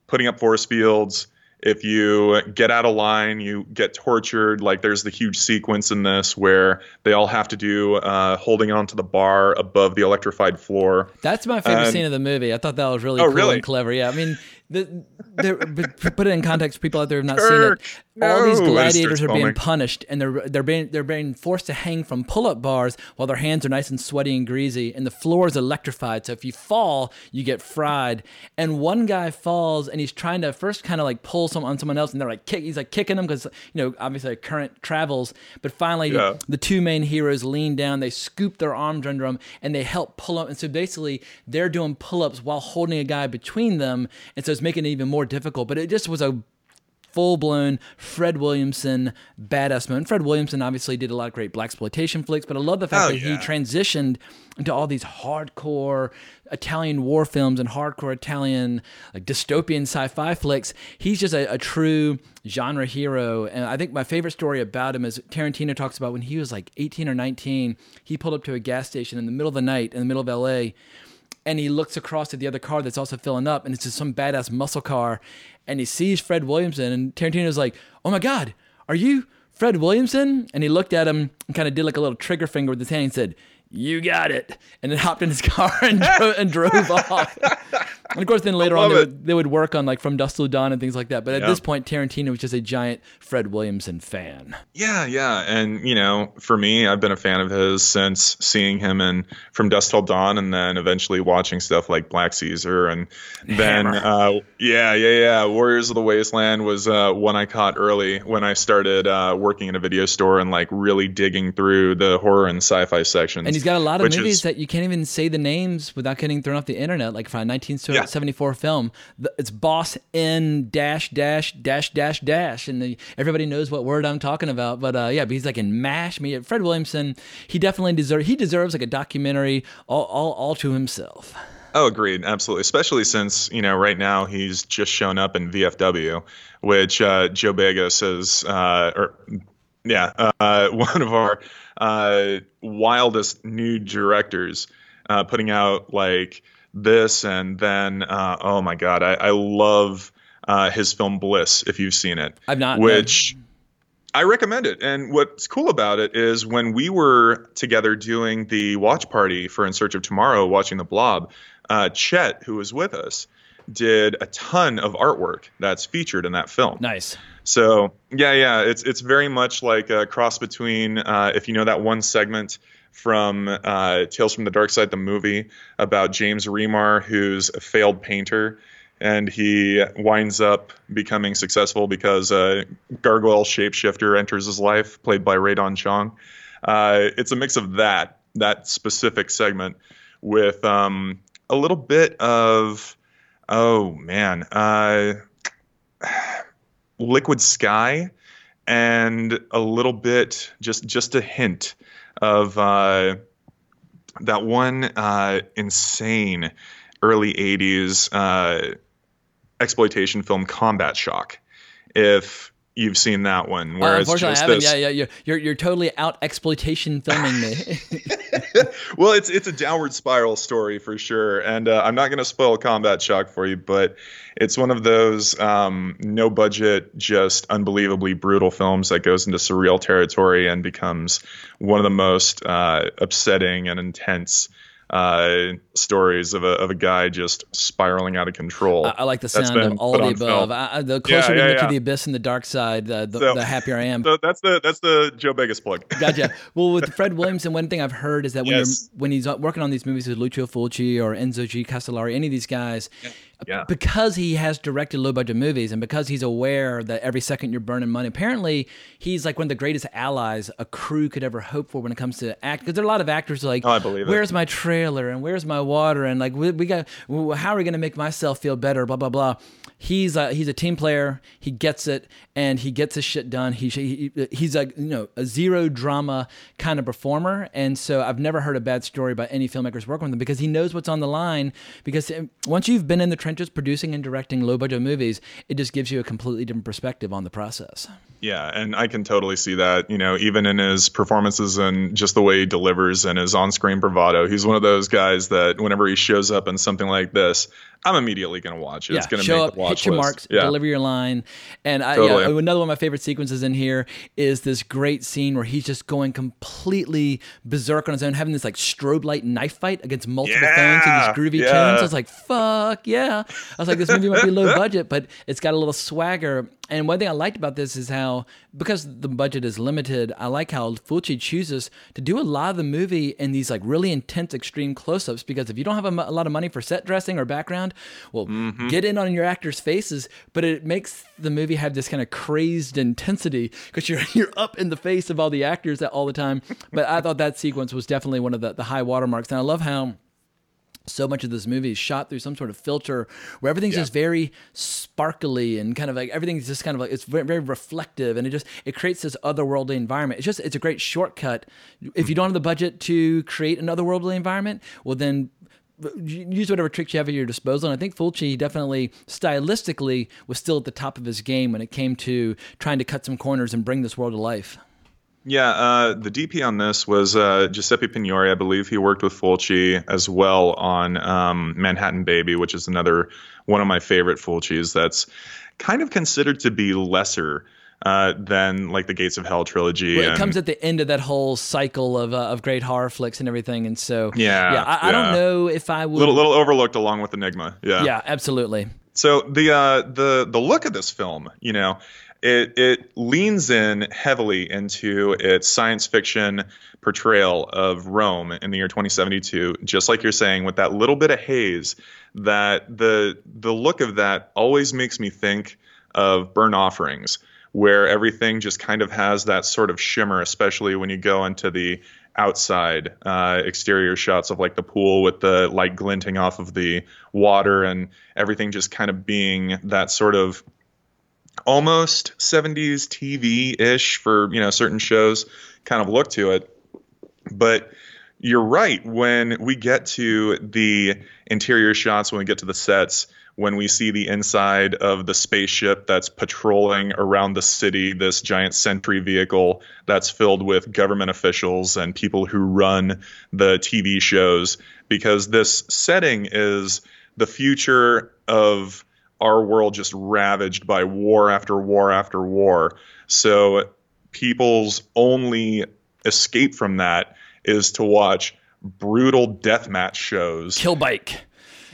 putting up force fields. If you get out of line, you get tortured. Like there's the huge sequence in this where they all have to do uh, holding onto the bar above the electrified floor. That's my favorite scene of the movie. I thought that was really Oh, cool really? and clever. Yeah, I mean, the, the, put it in context, for people out there who've not Kirk, seen it. All these no, and it gladiators are being foaming. punished, and they're they're being they're being forced to hang from pull-up bars while their hands are nice and sweaty and greasy, and the floor is electrified. So if you fall, you get fried. And one guy falls, and he's trying to first kind of like pull some on someone else, and they're like kick. He's like kicking him because you know obviously current travels. But finally, Yeah. the two main heroes lean down, they scoop their arms under them, and they help pull up. And so basically, they're doing pull ups while holding a guy between them. And so it's making it even more difficult. But it just was a full blown Fred Williamson badass moment. Fred Williamson obviously did a lot of great black exploitation flicks, but I love the fact Oh, that he transitioned into all these hardcore Italian war films and hardcore Italian like dystopian sci-fi flicks. He's just a, a true genre hero, and I think my favorite story about him is Tarantino talks about when he was like 18 or 19. He pulled up to a gas station in the middle of the night in the middle of LA and he looks across at the other car that's also filling up, and it's just some badass muscle car, and he sees Fred Williamson, and Tarantino's like, "Oh my God, are you Fred Williamson?" And he looked at him and kind of did like a little trigger finger with his hand and said, "You got it," and then hopped in his car and, dro- and drove off. And of course, then later on, they would, they would, work on like From Dusk Till Dawn and things like that. But at yeah. this point, Tarantino was just a giant Fred Williamson fan. Yeah, yeah. And, you know, for me, I've been a fan of his since seeing him in From Dusk Till Dawn and then eventually watching stuff like Black Caesar. And then, uh, yeah, yeah, yeah. Warriors of the Wasteland was uh, one I caught early when I started uh, working in a video store and like really digging through the horror and sci fi sections. And he's got a lot of movies is, that you can't even say the names without getting thrown off the internet, like from 19. 19- yeah. 74 film. It's boss n dash dash dash dash dash, and the, everybody knows what word I'm talking about. But uh, yeah, but he's like in Mash. Me, Fred Williamson, he definitely deserves he deserves like a documentary all all, all to himself. Oh, agreed. Absolutely. Especially since, you know, right now he's just shown up in VFW, which uh, Joe Begos is. uh, or yeah, uh, one of our uh, wildest new directors uh, putting out like – this. And then, uh, oh my God, I, I love uh, his film Bliss, if you've seen it. I've not, no. Which. I recommend it. And what's cool about it is when we were together doing the watch party for In Search of Tomorrow, watching the blob, uh, Chet, who was with us, did a ton of artwork that's featured in that film. Nice. So yeah, yeah, it's it's very much like a cross between uh, if you know that one segment from uh, Tales from the Dark Side, the movie about James Remar, who's a failed painter, and he winds up becoming successful because a gargoyle shapeshifter enters his life, played by Rae Dawn Chong. Uh, it's a mix of that that specific segment with um, a little bit of oh man. Uh, liquid sky and a little bit just just a hint of uh, that one uh, insane early 80s uh, exploitation film combat shock. If you've seen that one where uh, it's unfortunately, just I haven't. this, Yeah, yeah, you're, you're you're totally out exploitation filming me. well, it's it's a downward spiral story for sure, and uh, I'm not going to spoil Combat Shock for you, but it's one of those um, no budget, just unbelievably brutal films that goes into surreal territory and becomes one of the most uh, upsetting and intense. Uh, stories of a, of a guy just spiraling out of control. I, I like the sound of all the above. I, the closer Yeah, we yeah, get to the abyss and the dark side, the, the, So- the happier I am. So that's the that's the Joe Begos plug. Gotcha. Well, with Fred Williamson, one thing I've heard is that when Yes. you're when he's working on these movies with Lucio Fulci or Enzo G. Castellari, any of these guys, Yeah. because he has directed low budget movies and because he's aware that every second you're burning money, apparently he's like one of the greatest allies a crew could ever hope for when it comes to act. Because there are a lot of actors like, Oh, I believe it. where's my trailer and where's my water and like we, we got how are we going to make myself feel better? Blah blah blah. He's a, he's a team player. He gets it and he gets his shit done. He, he he's a you know a zero drama kind of performer, and so I've never heard a bad story about any filmmakers working with him because he knows what's on the line. Because um, once you've been in the trenches producing and directing low budget movies, it just gives you a completely different perspective on the process. Yeah, and I can totally see that. You know, even in his performances and just the way he delivers and his on-screen bravado, he's one of those guys that whenever he shows up in something like this, I'm immediately going to watch it. it's going to make up, the watch hit your list. marks, yeah. deliver your line. And I, Totally. yeah, another one of my favorite sequences in here is this great scene where he's just going completely berserk on his own, having this like strobe light knife fight against multiple phones and Yeah, these groovy yeah. tunes. I was like, fuck yeah. I was like, this movie might be low budget, but it's got a little swagger. And one thing I liked about this is how, because the budget is limited, I like how Fulci chooses to do a lot of the movie in these like really intense, extreme close-ups. Because if you don't have a, a lot of money for set dressing or background, well, mm-hmm. get in on your actors' faces. But it makes the movie have this kind of crazed intensity because you're you're up in the face of all the actors all the time. But I thought that sequence was definitely one of the, the high watermarks, and I love how so much of this movie is shot through some sort of filter where everything's just very sparkly and kind of like everything's just kind of like it's very, very reflective and it just it creates this otherworldly environment. It's just it's a great shortcut. If you mm-hmm. don't have the budget to create an otherworldly environment well then uh, use whatever tricks you have at your disposal. And i think fulci definitely stylistically was still at the top of his game when it came to trying to cut some corners and bring this world to life Yeah, uh, the DP on this was uh, Giuseppe Pinori. I believe he worked with Fulci as well on um, Manhattan Baby, which is another one of my favorite Fulcis. That's kind of considered to be lesser uh, than like the Gates of Hell trilogy. Well, it and- comes at the end of that whole cycle of uh, of great horror flicks and everything, and so Yeah, yeah. I, I don't know if I would. little little overlooked along with Enigma. Yeah, yeah, absolutely. So the uh, the the look of this film, you know, it it leans in heavily into its science fiction portrayal of Rome in the year 2072. Just like you're saying, with that little bit of haze, that the the look of that always makes me think of Burnt Offerings, where everything just kind of has that sort of shimmer, especially when you go into the outside uh, exterior shots of like the pool with the light glinting off of the water and everything just kind of being that sort of almost 70s TV ish for you know certain shows kind of look to it. But you're right when we get to the interior shots, when we get to the sets, when we see the inside of the spaceship that's patrolling around the city, this giant sentry vehicle that's filled with government officials and people who run the TV shows, because this setting is the future of our world just ravaged by war after war after war. So people's only escape from that is to watch brutal deathmatch shows. Kill bike.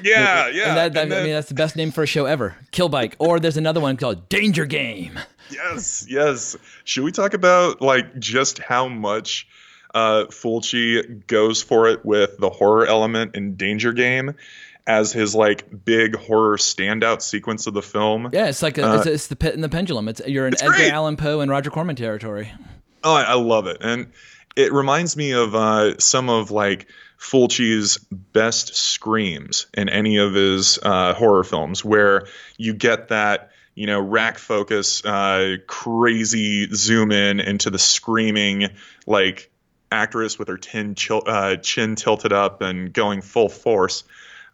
Yeah, yeah. And that, that, And I mean, that's the best name for a show ever. Kill Bike. Or there's another one called Danger Game. Yes, yes. Should we talk about like just how much uh, Fulci goes for it with the horror element in Danger Game as his like big horror standout sequence of the film? Yeah, it's like a, Uh, it's, it's the pit and the pendulum. It's you're in It's Edgar great. Allan Poe and Roger Corman territory. Oh, I, I love it, and it reminds me of uh, some of like Fulci's best screams in any of his uh, horror films, where you get that you know rack focus, uh, crazy zoom in into the screaming like actress with her tin chil- uh, chin tilted up and going full force.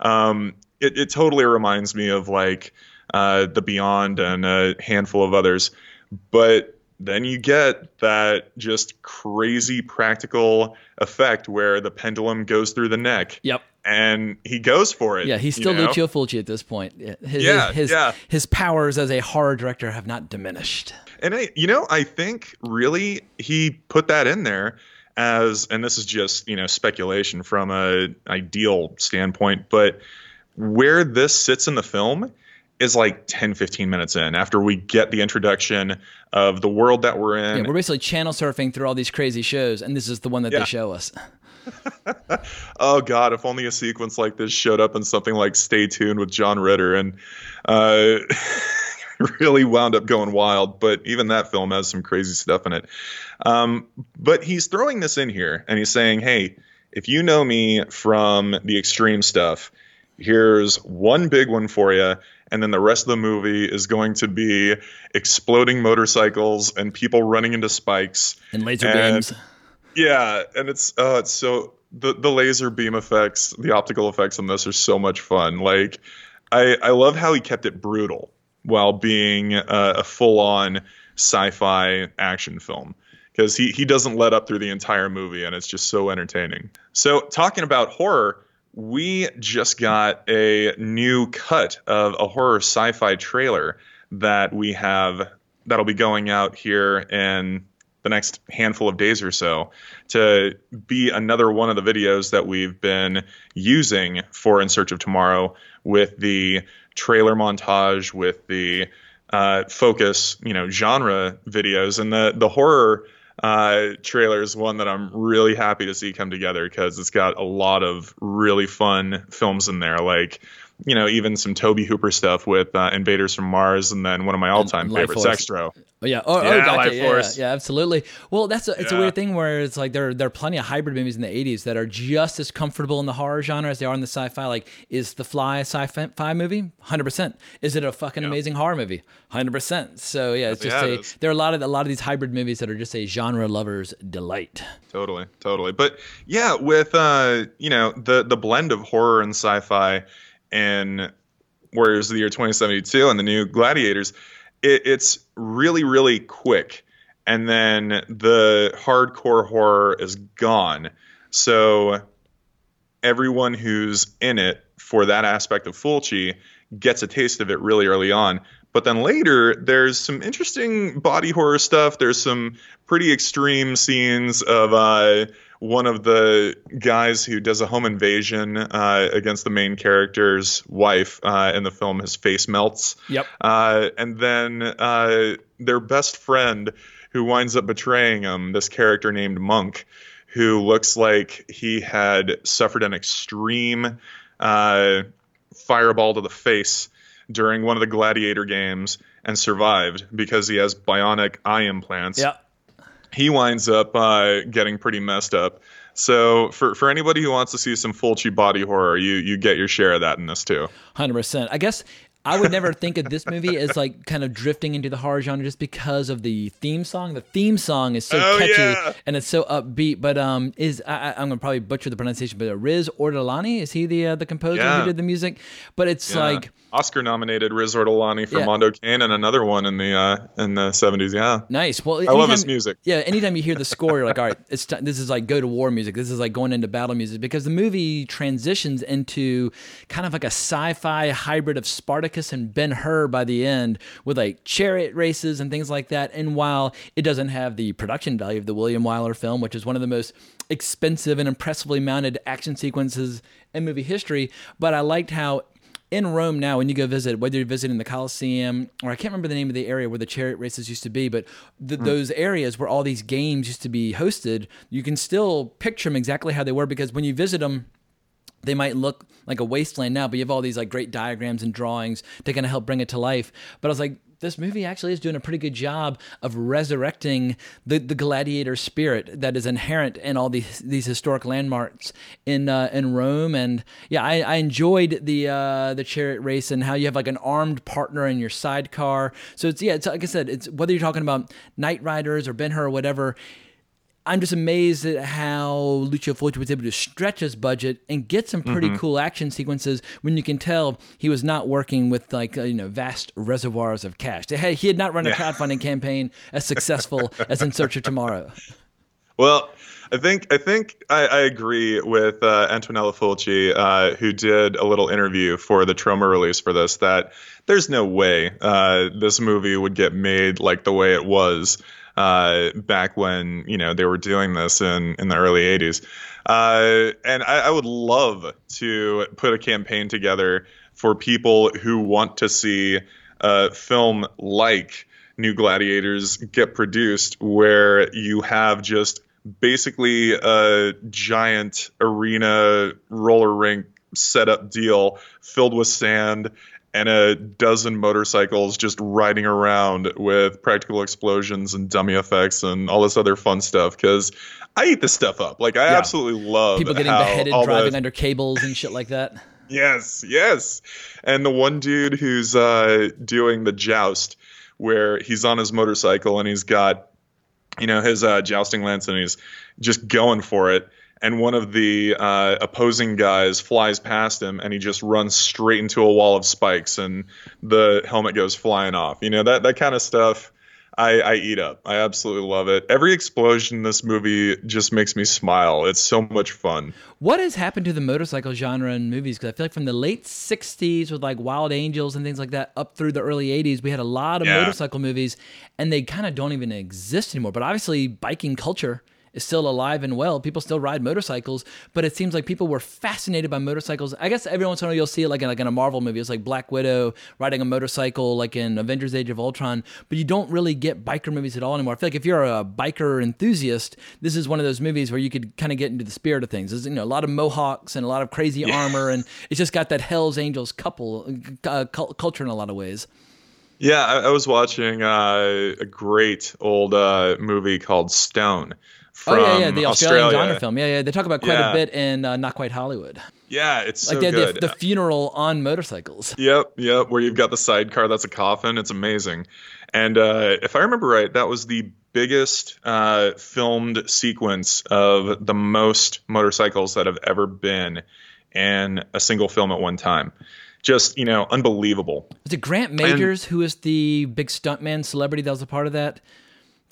Um, it, it totally reminds me of like uh, The Beyond and a handful of others, but then you get that just crazy practical effect where the pendulum goes through the neck. Yep. And he goes for it. Yeah, he's you still know? Lucio Fulci at this point. His, Yeah, his, yeah. his powers as a horror director have not diminished. And I, you know, I think really he put that in there as, and this is just you know speculation from a ideal standpoint, but where this sits in the film is like 10, 15 minutes in after we get the introduction of the world that we're in. Yeah, we're basically channel surfing through all these crazy shows, and this is the one that Yeah. they show us. oh God, if only a sequence like this showed up in something like Stay Tuned with John Ritter and uh, really wound up going wild. But even that film has some crazy stuff in it. Um, but he's throwing this in here and he's saying, hey, if you know me from the extreme stuff, here's one big one for you. And then the rest of the movie is going to be exploding motorcycles and people running into spikes And laser and- beams. yeah, and it's uh it's so the the laser beam effects, the optical effects on this are so much fun. Like I I love how he kept it brutal while being a, a full on sci-fi action film because he he doesn't let up through the entire movie and it's just so entertaining. So talking about horror, we just got a new cut of a horror sci-fi trailer that we have that'll be going out here in the next handful of days or so to be another one of the videos that we've been using for In Search of Tomorrow with the trailer montage, with the uh, focus, you know, genre videos, and the the horror uh, trailer is one that I'm really happy to see come together because it's got a lot of really fun films in there, like. You know, even some Tobe Hooper stuff with uh, Invaders from Mars, and then one of my all-time Life favorites, Force. Extro. Oh yeah. Oh, Yeah, oh gotcha. Life yeah, Force. yeah, yeah, absolutely. Well, that's a, it's a weird thing where it's like there there are plenty of hybrid movies in the '80s that are just as comfortable in the horror genre as they are in the sci-fi. Like, is The Fly a sci-fi movie? Hundred percent. Is it a fucking amazing horror movie? Hundred percent. So yeah, it's just it a is. there are a lot of a lot of these hybrid movies that are just a genre lover's delight. Totally, totally. But yeah, with uh, you know, the the blend of horror and sci-fi and Warriors of the Year 2072 and the new Gladiators, it, it's really, really quick. And then the hardcore horror is gone. So everyone who's in it for that aspect of Fulci gets a taste of it really early on. But then later, there's some interesting body horror stuff. There's some pretty extreme scenes of uh, one of the guys who does a home invasion uh, against the main character's wife uh, in the film. His face melts. Yep. Uh, and then uh, their best friend, who winds up betraying him, this character named Monk, who looks like he had suffered an extreme uh, fireball to the face during one of the gladiator games and survived because he has bionic eye implants. Yep. He winds up uh, getting pretty messed up. So for, for anybody who wants to see some Fulci body horror, you you get your share of that in this too. Hundred percent. I guess I would never think of this movie as like kind of drifting into the horror genre just because of the theme song. The theme song is so Oh, catchy yeah. and it's so upbeat. But um, is I, I'm gonna probably butcher the pronunciation, but Riz Ortolani is he the uh, the composer Yeah. who did the music? But it's Yeah. like Oscar nominated Riz Ortolani for. Mondo Cane and another one in the uh, in the 70s. Yeah. Nice. Well, I love his music. Yeah, anytime you hear the score, you're like, all right, it's t- this is like go to war music. This is like going into battle music because the movie transitions into kind of like a sci-fi hybrid of Spartacus and Ben Hur by the end with like chariot races and things like that. And while it doesn't have the production value of the William Wyler film, which is one of the most expensive and impressively mounted action sequences in movie history, but I liked how in Rome now, when you go visit, whether you're visiting the Colosseum or I can't remember the name of the area where the chariot races used to be, but the, mm. those areas where all these games used to be hosted, you can still picture them exactly how they were because when you visit them, they might look like a wasteland now, but you have all these like great diagrams and drawings to kind of help bring it to life. But I was like, this movie actually is doing a pretty good job of resurrecting the, the gladiator spirit that is inherent in all these these historic landmarks in uh, in Rome. And yeah, I, I enjoyed the uh, the chariot race and how you have like an armed partner in your sidecar. So it's yeah, it's like I said, it's whether you're talking about Knight Riders or Ben Hur or whatever I'm just amazed at how Lucio Fulci was able to stretch his budget and get some pretty mm-hmm. cool action sequences when you can tell he was not working with like uh, you know vast reservoirs of cash. Hey, he had not run a yeah. crowdfunding campaign as successful as In Search of Tomorrow. Well, I think I think I, I agree with uh, Antonello Fulci, uh, who did a little interview for the Troma release for this. That there's no way uh, this movie would get made like the way it was uh, back when you know they were doing this in in the early 80s. Uh, and I, I would love to put a campaign together for people who want to see a film like New Gladiators get produced, where you have just basically a giant arena roller rink setup deal filled with sand and a dozen motorcycles just riding around with practical explosions and dummy effects and all this other fun stuff because I eat this stuff up. Like I yeah. absolutely love people getting beheaded driving the... under cables and shit like that. yes, yes. And the one dude who's uh, doing the joust where he's on his motorcycle and he's got you know his uh, jousting lance and he's just going for it and one of the uh, opposing guys flies past him and he just runs straight into a wall of spikes and the helmet goes flying off. You know, that, that kind of stuff I, I eat up. I absolutely love it. Every explosion in this movie just makes me smile. It's so much fun. What has happened to the motorcycle genre in movies? Because I feel like from the late 60s with like Wild Angels and things like that up through the early 80s, we had a lot of yeah. motorcycle movies and they kind of don't even exist anymore. But obviously, biking culture is still alive and well. People still ride motorcycles, but it seems like people were fascinated by motorcycles. I guess every once in a while you'll see it like in, like in a Marvel movie. It's like Black Widow riding a motorcycle, like in Avengers: Age of Ultron. But you don't really get biker movies at all anymore. I feel like if you're a biker enthusiast, this is one of those movies where you could kind of get into the spirit of things. There's you know a lot of mohawks and a lot of crazy yeah. armor, and it's just got that Hell's Angels couple uh, culture in a lot of ways. Yeah, I, I was watching uh, a great old uh, movie called Stone oh yeah, yeah, the Australian Australia. genre film. Yeah, yeah, they talk about quite yeah. a bit in uh, Not Quite Hollywood. Yeah, it's like so the, the, funeral on motorcycles. Yep, yep. Where you've got the sidecar that's a coffin. It's amazing. And uh, if I remember right, that was the biggest uh, filmed sequence of the most motorcycles that have ever been in a single film at one time. Just you know, unbelievable. Was it Grant Majors and, who was the big stuntman celebrity that was a part of that?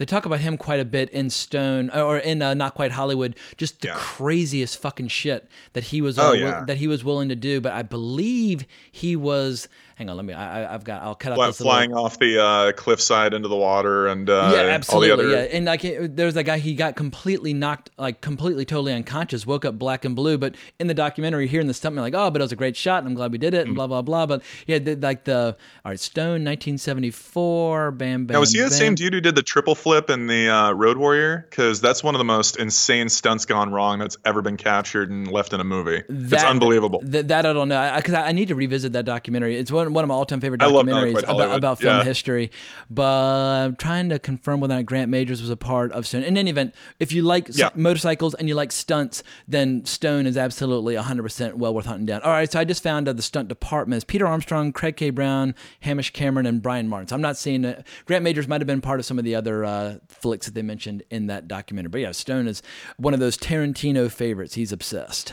They talk about him quite a bit in Stone or in uh, Not Quite Hollywood. Just the yeah. craziest fucking shit that he was oh, uh, yeah. that he was willing to do. But I believe he was hang on, let me. I, have got. I'll cut out this flying off the uh, cliffside into the water and uh, yeah, absolutely, other... yeah. And like, there's a guy he got completely knocked, like completely, totally unconscious, woke up black and blue. But in the documentary, hearing the stuntman like, oh, but it was a great shot, and I'm glad we did it, and mm. blah blah blah. But yeah, the, like the all right, Stone, 1974, bam bam. Now was he bam. the same dude who did the triple flip in the uh, Road Warrior? Because that's one of the most insane stunts gone wrong that's ever been captured and left in a movie. That, it's unbelievable. Th- that I don't know, because I, I, I, need to revisit that documentary. It's one one of my all time favorite documentaries about, about, film yeah. history. But I'm trying to confirm whether or not Grant Majors was a part of Stone. In any event, if you like yeah. motorcycles and you like stunts, then Stone is absolutely 100% well worth hunting down. All right, so I just found uh, the stunt department Peter Armstrong, Craig K. Brown, Hamish Cameron, and Brian Martin. So I'm not seeing it. Grant Majors might have been part of some of the other uh, flicks that they mentioned in that documentary. But yeah, Stone is one of those Tarantino favorites. He's obsessed.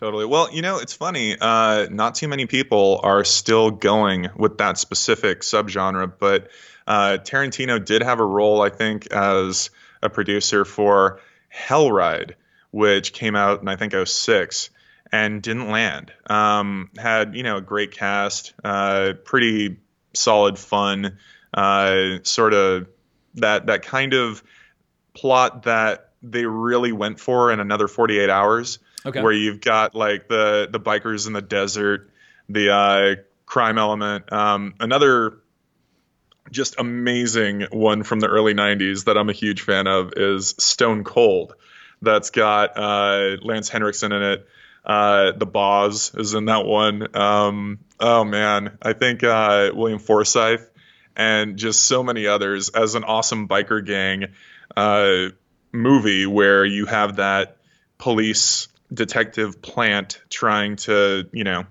Totally. Well, you know, it's funny. Uh, not too many people are still going with that specific subgenre, but uh, Tarantino did have a role, I think, as a producer for Hell Ride, which came out in I think 06. and didn't land. Um, had you know a great cast, uh, pretty solid fun, uh, sort of that that kind of plot that they really went for in another 48 hours Okay. where you've got like the the bikers in the desert the uh, crime element. Um, another just amazing one from the early 90s that i'm a huge fan of is stone cold. That's got uh, lance henriksen in it. Uh, the boss is in that one. Um, oh man. I think uh, william forsythe and just so many others as an awesome biker gang uh, movie where you have that police detective plant trying to you know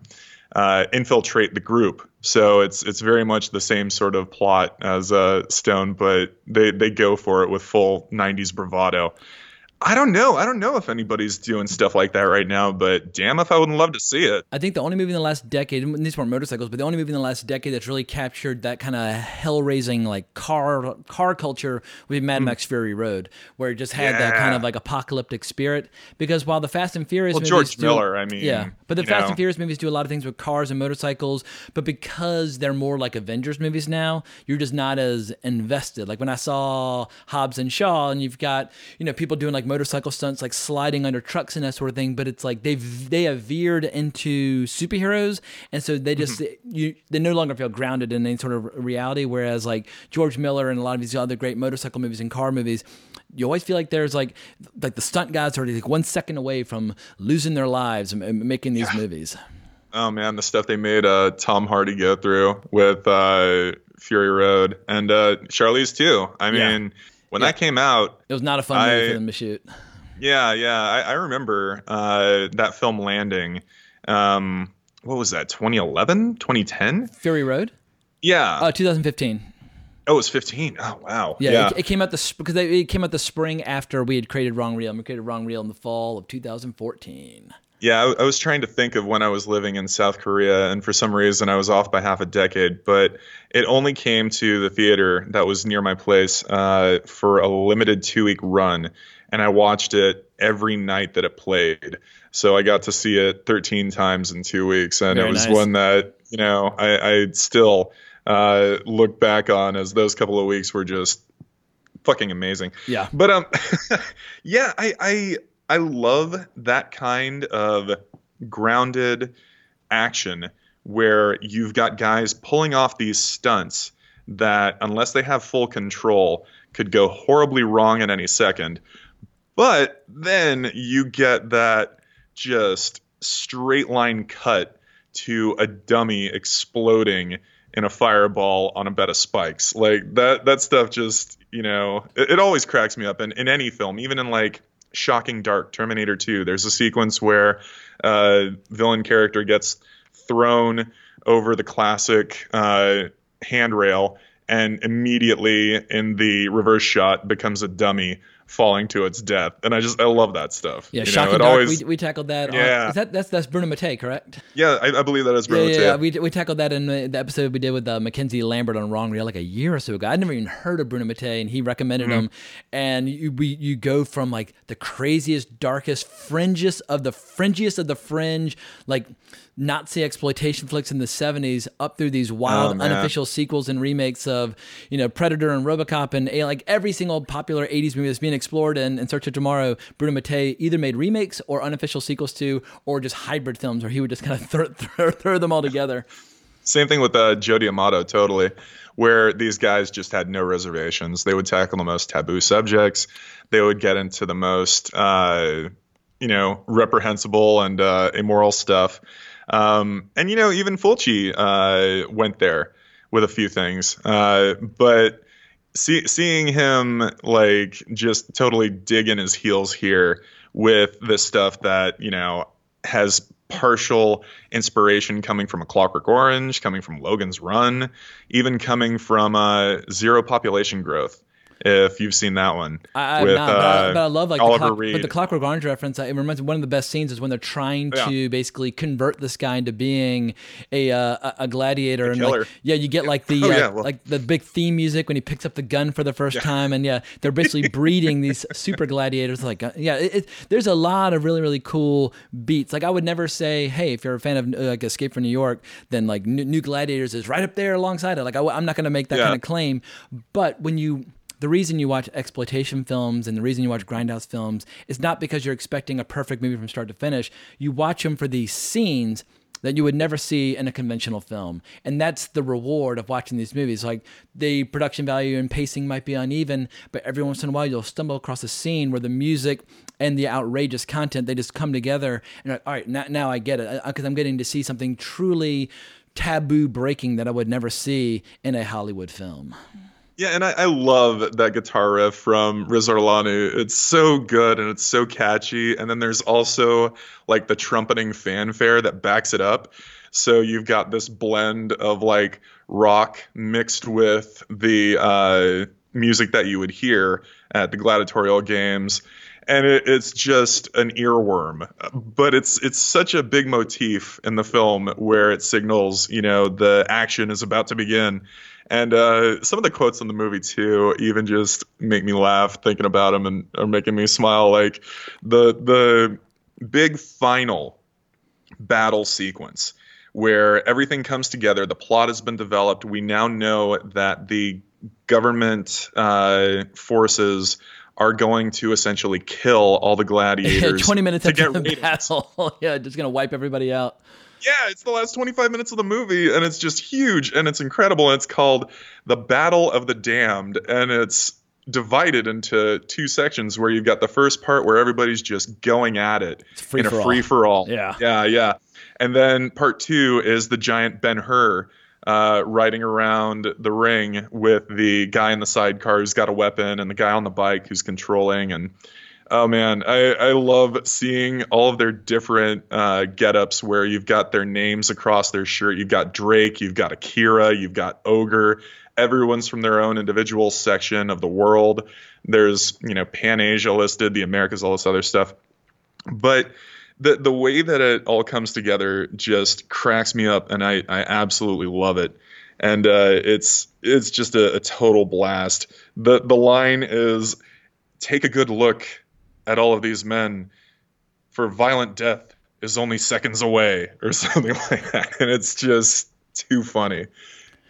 uh, infiltrate the group. So it's it's very much the same sort of plot as uh, Stone, but they they go for it with full '90s bravado. I don't know. I don't know if anybody's doing stuff like that right now, but damn if I wouldn't love to see it. I think the only movie in the last decade, and these weren't motorcycles, but the only movie in the last decade that's really captured that kind of hell raising like car car culture would be Mad hmm. Max Fury Road, where it just had that kind of like apocalyptic spirit. Because while the Fast and Furious Well, movies George do- Miller, I mean, yeah, but the Fast know. and Furious movies do a lot of things with cars and motorcycles, but because they're more like Avengers movies now, you're just not as invested. Like when I saw Hobbs and Shaw, and you've got you know people doing like motorcycle stunts, like sliding under trucks and that sort of thing, but it's like they've they have veered into superheroes, and so they just you they no longer feel grounded in any sort of reality. Whereas like George Miller and a lot of these other great motorcycle movies and car movies, you always feel like there's like like the stunt guys are like one second away from losing their lives and, making these movies. Oh man, the stuff they made uh, Tom Hardy go through with uh, Fury Road and uh, Charlize too. I Yeah. When Yeah. that came out, It was not a fun movie for them to shoot. Yeah, yeah. I, I remember uh, that film landing. Um, what was that? 2011, 2010? Fury Road. Yeah. Uh, 2015. oh, it was 15. Oh, wow. Yeah, It, it came out the because it came out the spring after we had created Wrong Reel. And we created Wrong Reel in the fall of 2014. Yeah, I, I was trying to think of when I was living in South Korea, and for some reason I was off by half a decade. But it only came to the theater that was near my place uh, for a limited two week run, and I watched it every night that it played. So I got to see it 13 times in two weeks, and Very it was nice. one that you know I, I still uh, look back on as those couple of weeks were just fucking amazing. Yeah. But um, yeah, I I I love that kind of grounded action where you've got guys pulling off these stunts that, unless they have full control, could go horribly wrong at any second. But then you get that just straight line cut to a dummy exploding in a fireball on a bed of spikes. Like that that stuff just, you know, it, it always cracks me up in, in any film, even in like Shocking Dark, Terminator 2. There's a sequence where uh villain character gets thrown over the classic uh handrail and immediately in the reverse shot becomes a dummy falling to its death. And I just I love that stuff. Yeah, You know, Shocking it Dark. always- we, we tackled that. on- Yeah. is that that's that's Bruno Mattei, correct? yeah, I, I believe that is Bruno yeah, too. yeah. We, we tackled that in the episode we did with uh, Mackenzie Lambert on Wrong Reel like a year or so ago. I'd never even heard of Bruno Mattei, and he recommended Mhm. him. And you we, you go from like the craziest, darkest, fringiest of the fringiest of the fringe, like Nazi exploitation flicks in the '70s, up through these wild, Oh, unofficial sequels and remakes of you know Predator and RoboCop and like every single popular '80s movie that's being explored in, in Search of Tomorrow. Bruno Mattei either made remakes or unofficial sequels to, or just hybrid films where he would just kind of throw, throw, throw them all together. Same thing with uh, Joe D'Amato, totally, where these guys just had no reservations. They would tackle the most taboo subjects. They would get into the most, uh, you know, reprehensible and uh, immoral stuff. Um, and you know, even Fulci uh, went there with a few things. Uh, but see, seeing him like just totally dig in his heels here with this stuff that you know has partial inspiration coming from a Clockwork Orange, coming from Logan's Run, even coming from uh, Zero Population Growth. If you've seen that one. I, with, not, but, I, uh, but I love like Oliver the, clock, Reed. but the Clockwork Orange reference. It reminds me one of the best scenes is when they're trying Yeah. to basically convert this guy into being a uh, a- a gladiator and like yeah, you get like the Oh, uh, yeah, well- like the big theme music when he picks up the gun for the first time, and yeah, they're basically breeding these super gladiators. Like uh, yeah, it, it, there's a lot of really really cool beats. Like I would never say, hey, if you're a fan of uh, like Escape from New York, then like New, Gladiators is right up there alongside it. Like I, am not going to make that Yeah. kind of claim, but when you the reason you watch exploitation films and the reason you watch grindhouse films is not because you're expecting a perfect movie from start to finish. You watch them for these scenes that you would never see in a conventional film. And that's the reward of watching these movies. Like the production value and pacing might be uneven, but every once in a while you'll stumble across a scene where the music and the outrageous content they just come together and like, all right, now, now I get it uh, uh, because I'm getting to see something truly taboo breaking that I would never see in a Hollywood film. Yeah, and I, I love that guitar riff from Riz Ortolani. It's so good and it's so catchy. And then there's also like the trumpeting fanfare that backs it up. So you've got this blend of like rock mixed with the uh, music that you would hear at the gladiatorial games. And it, it's just an earworm, but it's it's such a big motif in the film where it signals, you know, the action is about to begin. And uh, some of the quotes in the movie too, even just make me laugh thinking about them and are making me smile. Like the the big final battle sequence where everything comes together. The plot has been developed. We now know that the government uh, forces are going to essentially kill all the gladiators. 20 minutes to get the battle. yeah, just to wipe everybody out. Yeah, it's the last 25 minutes of the movie, and it's just huge and it's incredible. And it's called The Battle of the Damned, and it's divided into two sections where you've got the first part where everybody's just going at it free in a for all. free for all. Yeah. Yeah, yeah. And then part two is the giant Ben Hur uh, riding around the ring with the guy in the sidecar who's got a weapon and the guy on the bike who's controlling and Oh man, I, I love seeing all of their different uh, get-ups where you've got their names across their shirt. You've got Drake, you've got Akira, you've got Ogre. Everyone's from their own individual section of the world. There's you know Pan Asia listed, the Americas, all this other stuff. But the the way that it all comes together just cracks me up, and I I absolutely love it. And uh, it's it's just a, a total blast. the The line is, "Take a good look at all of these men, for violent death is only seconds away," or something like that. And it's just too funny.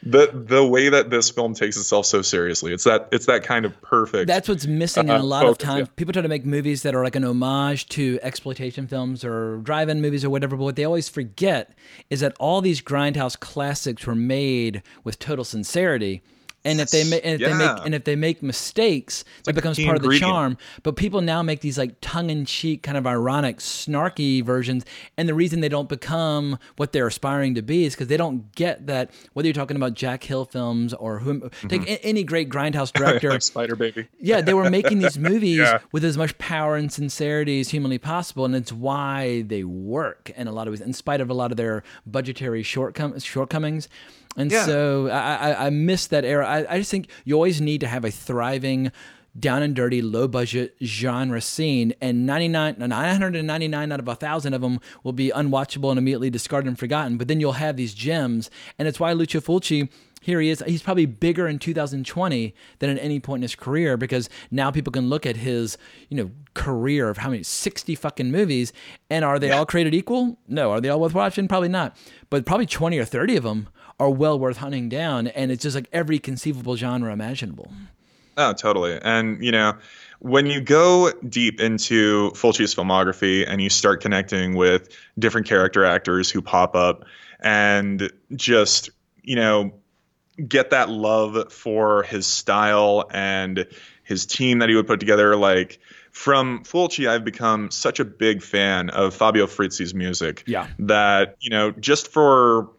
The the way that this film takes itself so seriously, it's that it's that kind of perfect. That's what's missing in uh, a lot of times. yeah. People try to make movies that are like an homage to exploitation films or drive-in movies or whatever, but what they always forget is that all these grindhouse classics were made with total sincerity. And if they ma- and if they make and if they make mistakes, it like becomes part of the charm. But people now make these like tongue-in-cheek, kind of ironic, snarky versions, and the reason they don't become what they're aspiring to be is because they don't get that. Whether you're talking about Jack Hill films or whom, take mm-hmm. a- any great grindhouse director, like Spider Baby. yeah, they were making these movies Yeah. with as much power and sincerity as humanly possible, and it's why they work in a lot of ways, in spite of a lot of their budgetary shortcom- shortcomings. And Yeah. so I, I, I miss that era. I, I just think you always need to have a thriving, down and dirty, low budget genre scene, and 99, 999 out of a thousand of them will be unwatchable and immediately discarded and forgotten. But then you'll have these gems, and it's why Lucio Fulci here he is. He's probably bigger in 2020 than at any point in his career because now people can look at his, you know, career of how many 60 fucking movies and are they all created equal? No. Are they all worth watching? Probably not. But probably 20 or 30 of them are well worth hunting down and it's just like every conceivable genre imaginable. Oh, totally. And you know, when you go deep into Fulci's filmography and you start connecting with different character actors who pop up and just, you know, get that love for his style and his team that he would put together like from Fulci I've become such a big fan of Fabio Frizzi's music Yeah. that you know just for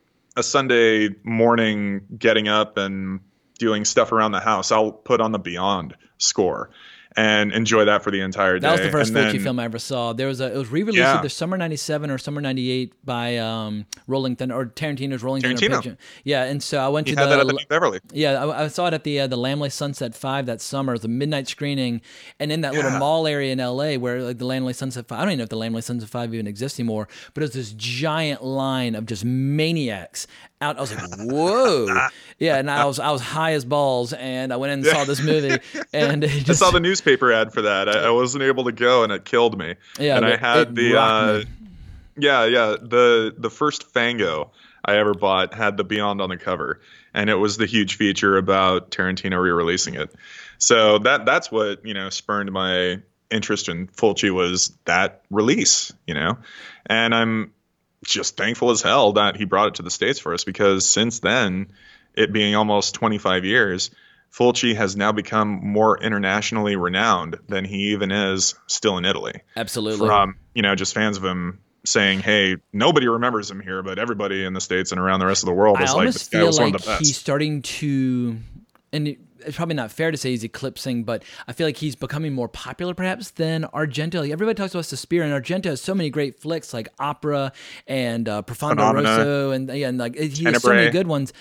a Sunday morning getting up and doing stuff around the house I'll put on the Beyond score and enjoy that for the entire day. That was the first then- film I ever saw. There was a it was re-released Yeah. either summer '97 or summer '98 by um, Rolling Thunder or Tarantino's Rolling Thunder Tarantino. Picture. Yeah, and so I went He to had the that at the Beverly. Yeah, I, I saw it at the uh, the Laemmle Sunset Five that summer. It was a midnight screening, and in that little mall area in LA where like the Laemmle Sunset Five. I don't even know if the Laemmle Sunset Five even exists anymore. But it was this giant line of just maniacs out. I was like, whoa, yeah. And I was I was high as balls, and I went in and saw this movie, and it I saw the newspaper ad for that. I, I wasn't able to go, and it killed me. Yeah, and I had the uh, yeah, yeah. The the first Fango I ever bought had the Beyond on the cover, and it was the huge feature about Tarantino re-releasing it. So that that's what you know spurned my interest in Fulci was that release, you know, and I'm just thankful as hell that he brought it to the states for us because since then, it being almost 25 years. Fulci has now become more internationally renowned than he even is still in Italy absolutely. from you know just fans of him saying, "Hey, nobody remembers him here, but everybody in the states and around the rest of the world I is like this guy was one of the best." he's starting to, and it's probably not fair to say he's eclipsing, but I feel like he's becoming more popular perhaps than Argento. Like everybody talks about Suspiria, and Argento has so many great flicks like Opera and uh, Profondo Phenomena. Rosso, and yeah, and like he has so many good ones.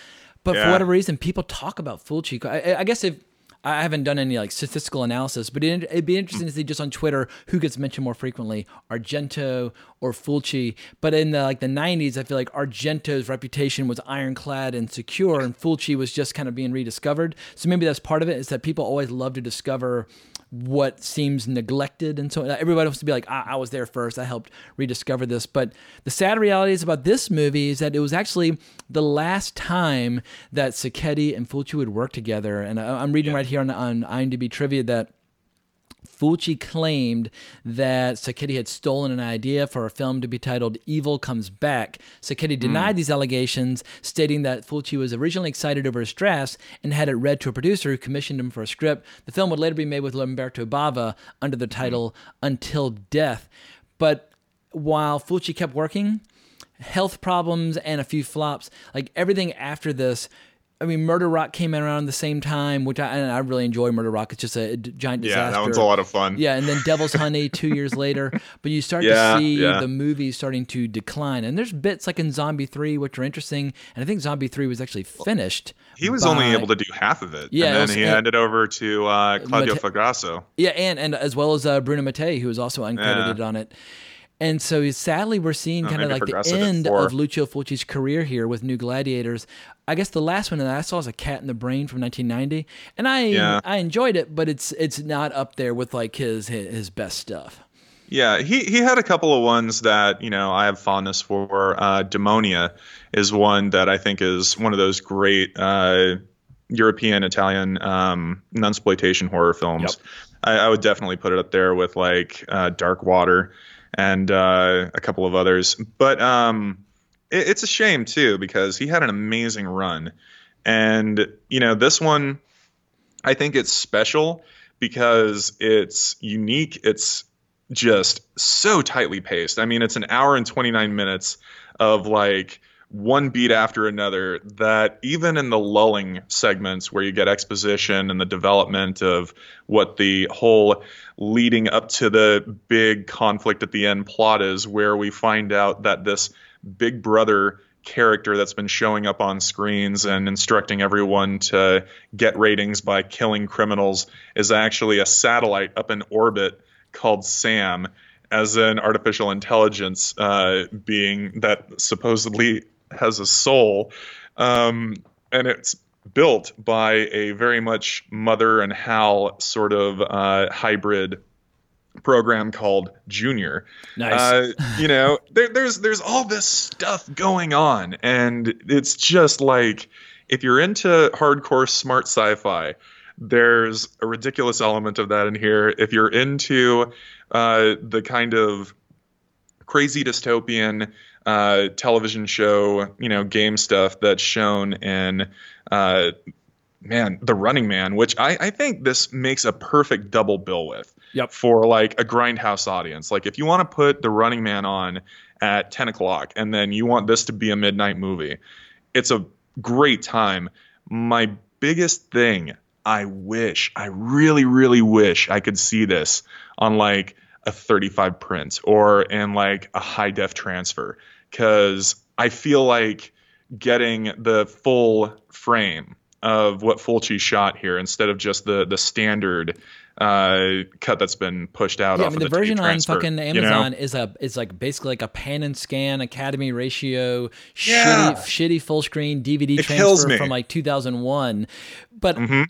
But for whatever reason, people talk about Fulci. I, I guess if I haven't done any like statistical analysis, but it, it'd be interesting to see just on Twitter who gets mentioned more frequently, Argento or Fulci. But in the like the '90s, I feel like Argento's reputation was ironclad and secure, and Fulci was just kind of being rediscovered. So maybe that's part of it is that people always love to discover what seems neglected. And so everybody wants to be like I, I was there first. I helped rediscover this. But the sad reality is about this movie is that it was actually the last time that Sacchetti and Fulci would work together. And I, i'm reading right here on, on imdb trivia that Fulci claimed that Sacchetti had stolen an idea for a film to be titled Evil Comes Back. Sacchetti hmm. denied these allegations, stating that Fulci was originally excited over his drafts and had it read to a producer who commissioned him for a script. The film would later be made with Lamberto Bava under the hmm. title Until Death. But while Fulci kept working, health problems and a few flops, like everything after this. I mean, Murder Rock came out around the same time, which I, I really enjoy Murder Rock. It's just a giant disaster. Yeah, that one's a lot of fun. Yeah, and then Devil's Honey two years later. But you start Yeah, to see yeah. the movies starting to decline. And there's bits like in Zombie 3, which are interesting. And I think Zombie 3 was actually finished. he was only able to do half of it, Yeah, and then was- he and- handed over to uh, Claudio Mate- Fragasso. Yeah, and, and as well as uh, Bruno Mattei, who was also uncredited on it. And so sadly, we're seeing kind of like the end of Lucio Fulci's career here with New Gladiators. I guess the last one that I saw was A Cat in the Brain from 1990, and I Yeah. I enjoyed it, but it's it's not up there with like his his, best stuff. Yeah, he he had a couple of ones that you know I have fondness for. Uh, Demonia is one that I think is one of those great uh, European Italian um, nunsploitation horror films. I, I would definitely put it up there with like uh, Dark Water and uh, a couple of others. But um, it, it's a shame too because he had an amazing run, and you know this one I think it's special because it's unique. It's just so tightly paced. I mean, it's an hour and 29 minutes of like one beat after another that even in the lulling segments where you get exposition and the development of what the whole leading up to the big conflict at the end plot is where we find out that this big brother character that's been showing up on screens and instructing everyone to get ratings by killing criminals is actually a satellite up in orbit called Sam as an artificial intelligence uh, being that supposedly has a soul. Um, and it's built by a very much Mother and Hal sort of uh, hybrid program called Junior. Nice. Uh, you know, there, there's there's all this stuff going on, and it's just like if you're into hardcore smart sci-fi, there's a ridiculous element of that in here. If you're into uh, the kind of crazy dystopian uh, television show, you know, game stuff that's shown in, uh, man, The Running Man, which I, I think this makes a perfect double bill with. Yep. For like a grindhouse audience. Like if you want to put The Running Man on at 10 o'clock and then you want this to be a midnight movie, it's a great time. My biggest thing I wish, I really, really wish I could see this on like a 35 print or in like a high def transfer because I feel like getting the full frame of what Fulci shot here instead of just the the standard uh, cut that's been pushed out. Yeah, I mean of the, the version on fucking you know? Amazon is a is like basically like a pan and scan Academy ratio Yeah. shitty shitty full screen DVD It transfer from like 2001. But Mhm.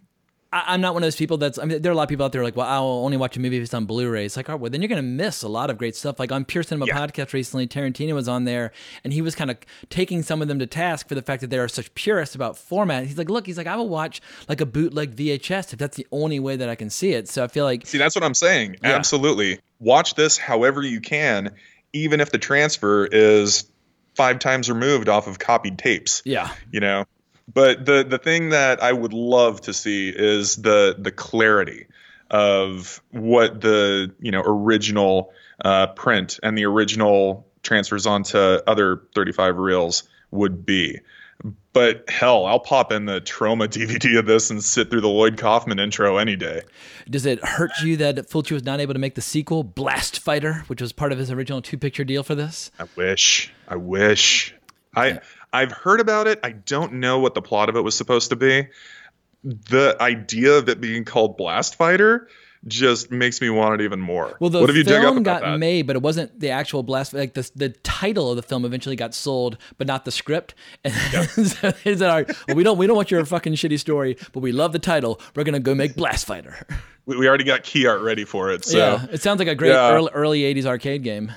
I, I'm not one of those people that's. I mean, there are a lot of people out there like, well, I'll only watch a movie if it's on Blu-ray. It's like, oh, well, then you're gonna miss a lot of great stuff. Like on Pure Cinema podcast recently, Tarantino was on there, and he was kind of taking some of them to task for the fact that they are such purists about format. He's like, look, he's like, I will watch like a bootleg VHS if that's the only way that I can see it. So I feel like See, that's what I'm saying. Yeah. Absolutely. Watch this however you can, even if the transfer is five times removed off of copied tapes. Yeah. You know? But the the thing that I would love to see is the the clarity of what the you know original uh, print and the original transfers onto other 35 reels would be. But hell, I'll pop in the Troma DVD of this and sit through the Lloyd Kaufman intro any day. Does it hurt you that Fulci was not able to make the sequel, Blast Fighter, which was part of his original two picture deal for this? I wish. I wish. I I've heard about it. I don't know what the plot of it was supposed to be. The idea of it being called Blast Fighter just makes me want it even more. Well, the what have you film got that? made, but it wasn't the actual blast. Like the the title of the film eventually got sold, but not the script. And so said, "All right, well, we don't we don't want your fucking shitty story, but we love the title. We're gonna go make Blast Fighter." We, we already got key art ready for it. So yeah, it sounds like a great Yeah. early, early '80s arcade game.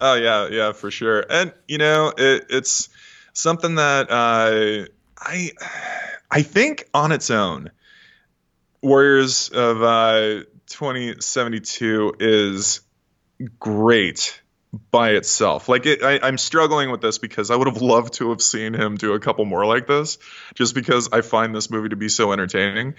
Oh yeah, yeah, for sure. And you know, it, it's something that uh, I I think on its own, Warriors of uh, 2072 is great by itself. Like it, I, I'm struggling with this because I would have loved to have seen him do a couple more like this, just because I find this movie to be so entertaining.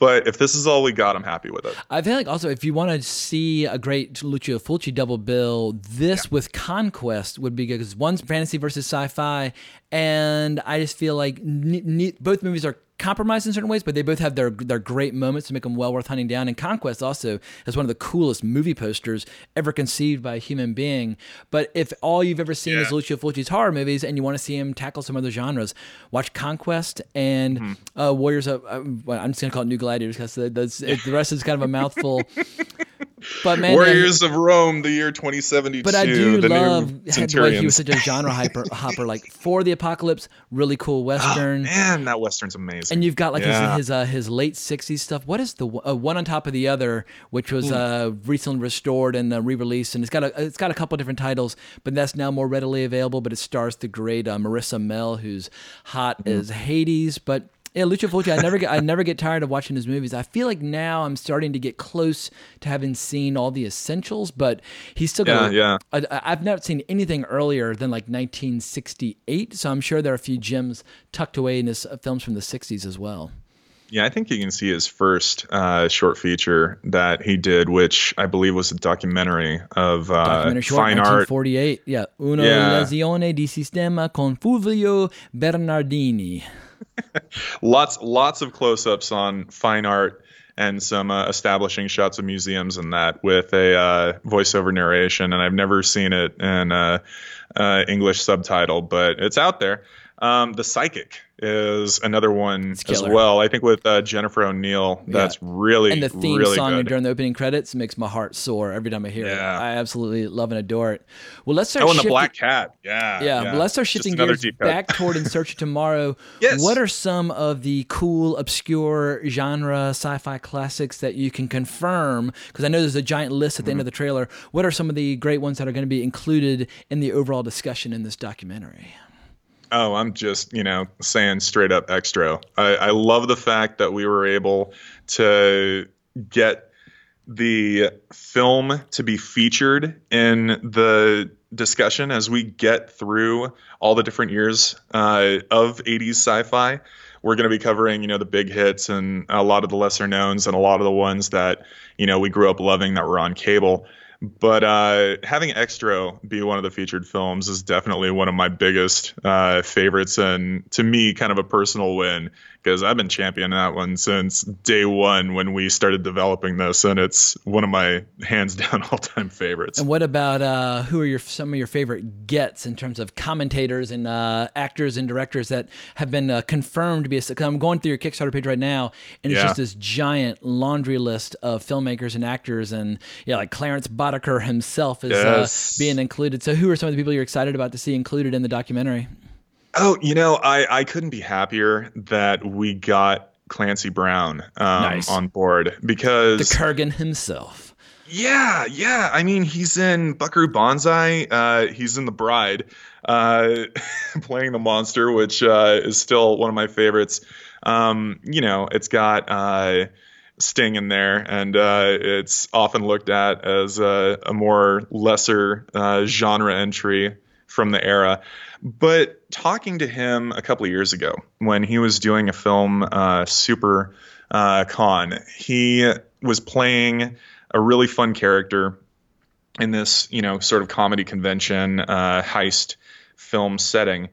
But if this is all we got, I'm happy with it. I feel like also if you want to see a great Lucio Fulci double bill, this with Conquest would be good because one's fantasy versus sci-fi, and I just feel like ne- ne- both movies are compromised in certain ways, but they both have their their great moments to make them well worth hunting down. And Conquest also has one of the coolest movie posters ever conceived by a human being. But if all you've ever seen is Lucio Fulci's horror movies and you want to see him tackle some other genres, watch Conquest and uh, Warriors of. Uh, well, I'm just gonna call it New Gladiators because the, the, the rest is kind of a mouthful. But man, Warriors of Rome, the year 2072. but I do the love the way he was such a genre hyper, hopper. Like for the apocalypse, really cool western. Man, that western's amazing. And you've got like Yeah. his his, uh, his late '60s stuff. What is the uh, one on top of the other, which was uh, recently restored and uh, re-released, and it's got a it's got a couple different titles, but that's now more readily available. But it stars the great uh, Marisa Mell, who's hot Mm-hmm. as Hades. But yeah, Lucio Fulci, I never get I never get tired of watching his movies. I feel like now I'm starting to get close to having seen all the essentials, but he's still got. Yeah, I, I've never seen anything earlier than like 1968, so I'm sure there are a few gems tucked away in his uh, films from the 60s as well. Yeah, I think you can see his first uh, short feature that he did, which I believe was a documentary of uh, Documentary short, fine art. 1948. Yeah, Una Yeah. lezione di sistema con Fulvio Bernardini. Lots lots of close-ups on fine art and some uh, establishing shots of museums and that with a uh, voiceover narration and i've never seen it in uh, uh, english subtitle but it's out there. Um, the psychic is another one as well i think with uh, jennifer o'neill that's Yeah. really and the theme really song good. during the opening credits makes my heart soar every time I hear it. Yeah. I absolutely love and adore it. Well, let's start. oh and the black cat yeah Yeah, but let's start shifting gears back toward In Search of Tomorrow. Yes. What are some of the cool, obscure genre sci-fi classics that you can confirm? Because I know there's a giant list at the end of the trailer. What are some of the great ones that are going to be included in the overall discussion in this documentary? Oh, I'm just, you know, saying straight up Xtro. I, I love the fact that we were able to get the film to be featured in the discussion as we get through all the different years uh, of 80s sci-fi. We're going to be covering, you know, the big hits and a lot of the lesser knowns and a lot of the ones that, you know, we grew up loving that were on cable. But uh, having Xtro be one of the featured films is definitely one of my biggest uh, favorites, and to me, kind of a personal win because I've been championing that one since day one when we started developing this, and it's one of my hands down all time favorites. And what about uh, who are your some of your favorite gets in terms of commentators and uh, actors and directors that have been uh, confirmed to be? A, I'm going through your Kickstarter page right now, and it's Yeah. just this giant laundry list of filmmakers and actors, and yeah, like Clarence Boddicker himself is Yes. uh, being included. So, who are some of the people you're excited about to see included in the documentary? Oh, you know, I, I couldn't be happier that we got Clancy Brown um, Nice. on board because The Kurgan himself. Yeah, yeah. I mean, he's in Buckaroo Banzai. Uh, he's in The Bride, uh, playing the monster, which uh, is still one of my favorites. Um, you know, it's got uh, Sting in there, and uh, it's often looked at as a, a more lesser uh, genre entry from the era. But talking to him a couple of years ago when he was doing a film, uh, Super uh, Con, he was playing a really fun character in this, you know, sort of comedy convention uh, heist film setting.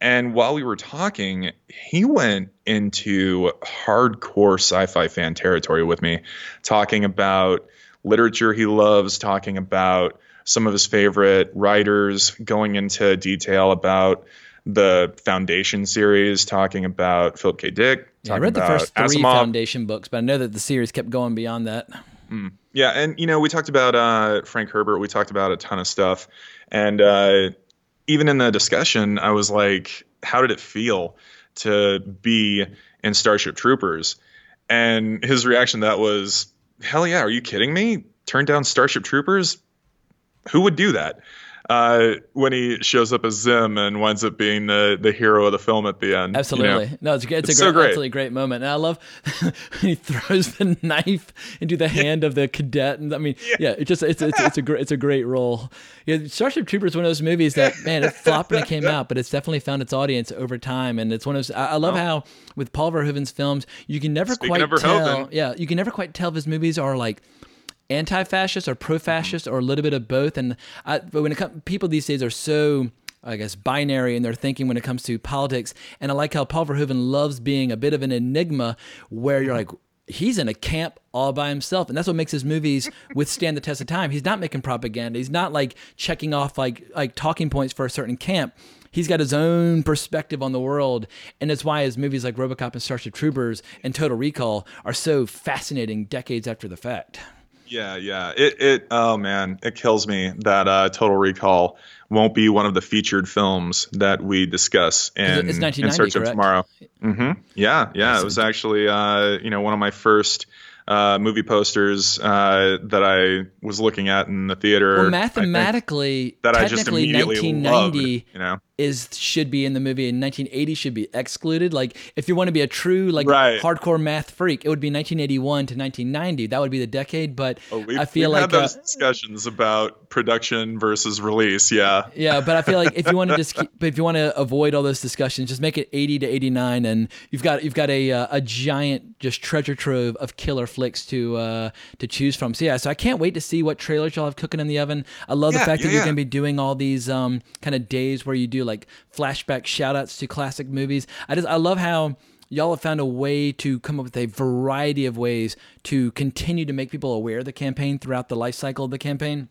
And while we were talking, he went into hardcore sci-fi fan territory with me, talking about literature he loves, talking about some of his favorite writers, going into detail about the Foundation series, talking about Philip K. Dick. Yeah, I read the first three Asimov. Foundation books, but I know that the series kept going beyond that. Mm. Yeah, and you know, we talked about uh, Frank Herbert. We talked about a ton of stuff, and uh, even in the discussion, I was like, "How did it feel to be in Starship Troopers?" And his reaction to that was, "Hell yeah! Are you kidding me? Turn down Starship Troopers? Who would do that?" Uh, when he shows up as Zim and winds up being the the hero of the film at the end. you know? Absolutely. No, it's, it's, It's a so great, great. absolutely great moment. And I love when he throws the knife into the hand of the cadet. And I mean, yeah, it just, it's, it's, it's a great, it's a great role. Yeah, Starship Troopers is one of those movies that, man, it flopped when it came out, but it's definitely found its audience over time. And it's one of those, I, I love how with Paul Verhoeven's films, you can never Speaking quite Verhoeven. tell. Yeah. You can never quite tell if his movies are like, anti-fascist or pro-fascist or a little bit of both. And I, but when it comes, people these days are so. I guess binary in their thinking when it comes to politics, and I like how Paul Verhoeven loves being a bit of an enigma, where you're like, he's in a camp all by himself, and that's what makes his movies withstand the test of time. He's not making propaganda. He's not like checking off like like talking points for a certain camp. He's got his own perspective on the world, and that's why his movies like RoboCop and Starship Troopers and Total Recall are so fascinating decades after the fact. Yeah, yeah. It it oh man, it kills me that uh, Total Recall won't be one of the featured films that we discuss in, it's in 1990, Search of correct? Tomorrow. hmm Yeah, yeah. It was actually uh, you know one of my first uh, movie posters uh, that I was looking at in the theater. Well, I mathematically, that I just immediately 1990 loved, you know. Is should be in the movie, in 1980 should be excluded. Like, if you want to be a true like Right. hardcore math freak, it would be 1981 to 1990. That would be the decade. But Oh, I feel like had uh, those discussions about production versus release. Yeah. yeah, but I feel like if you want to just, keep, but if you want to avoid all those discussions, just make it 80 to 89, and you've got you've got a uh, a giant just treasure trove of killer flicks to uh, to choose from. So yeah, so I can't wait to see what trailers y'all have cooking in the oven. I love the Yeah, fact that you're yeah. going to be doing all these um, kind of days where you do like flashback shout outs to classic movies. I just I love how y'all have found a way to come up with a variety of ways to continue to make people aware of the campaign throughout the life cycle of the campaign.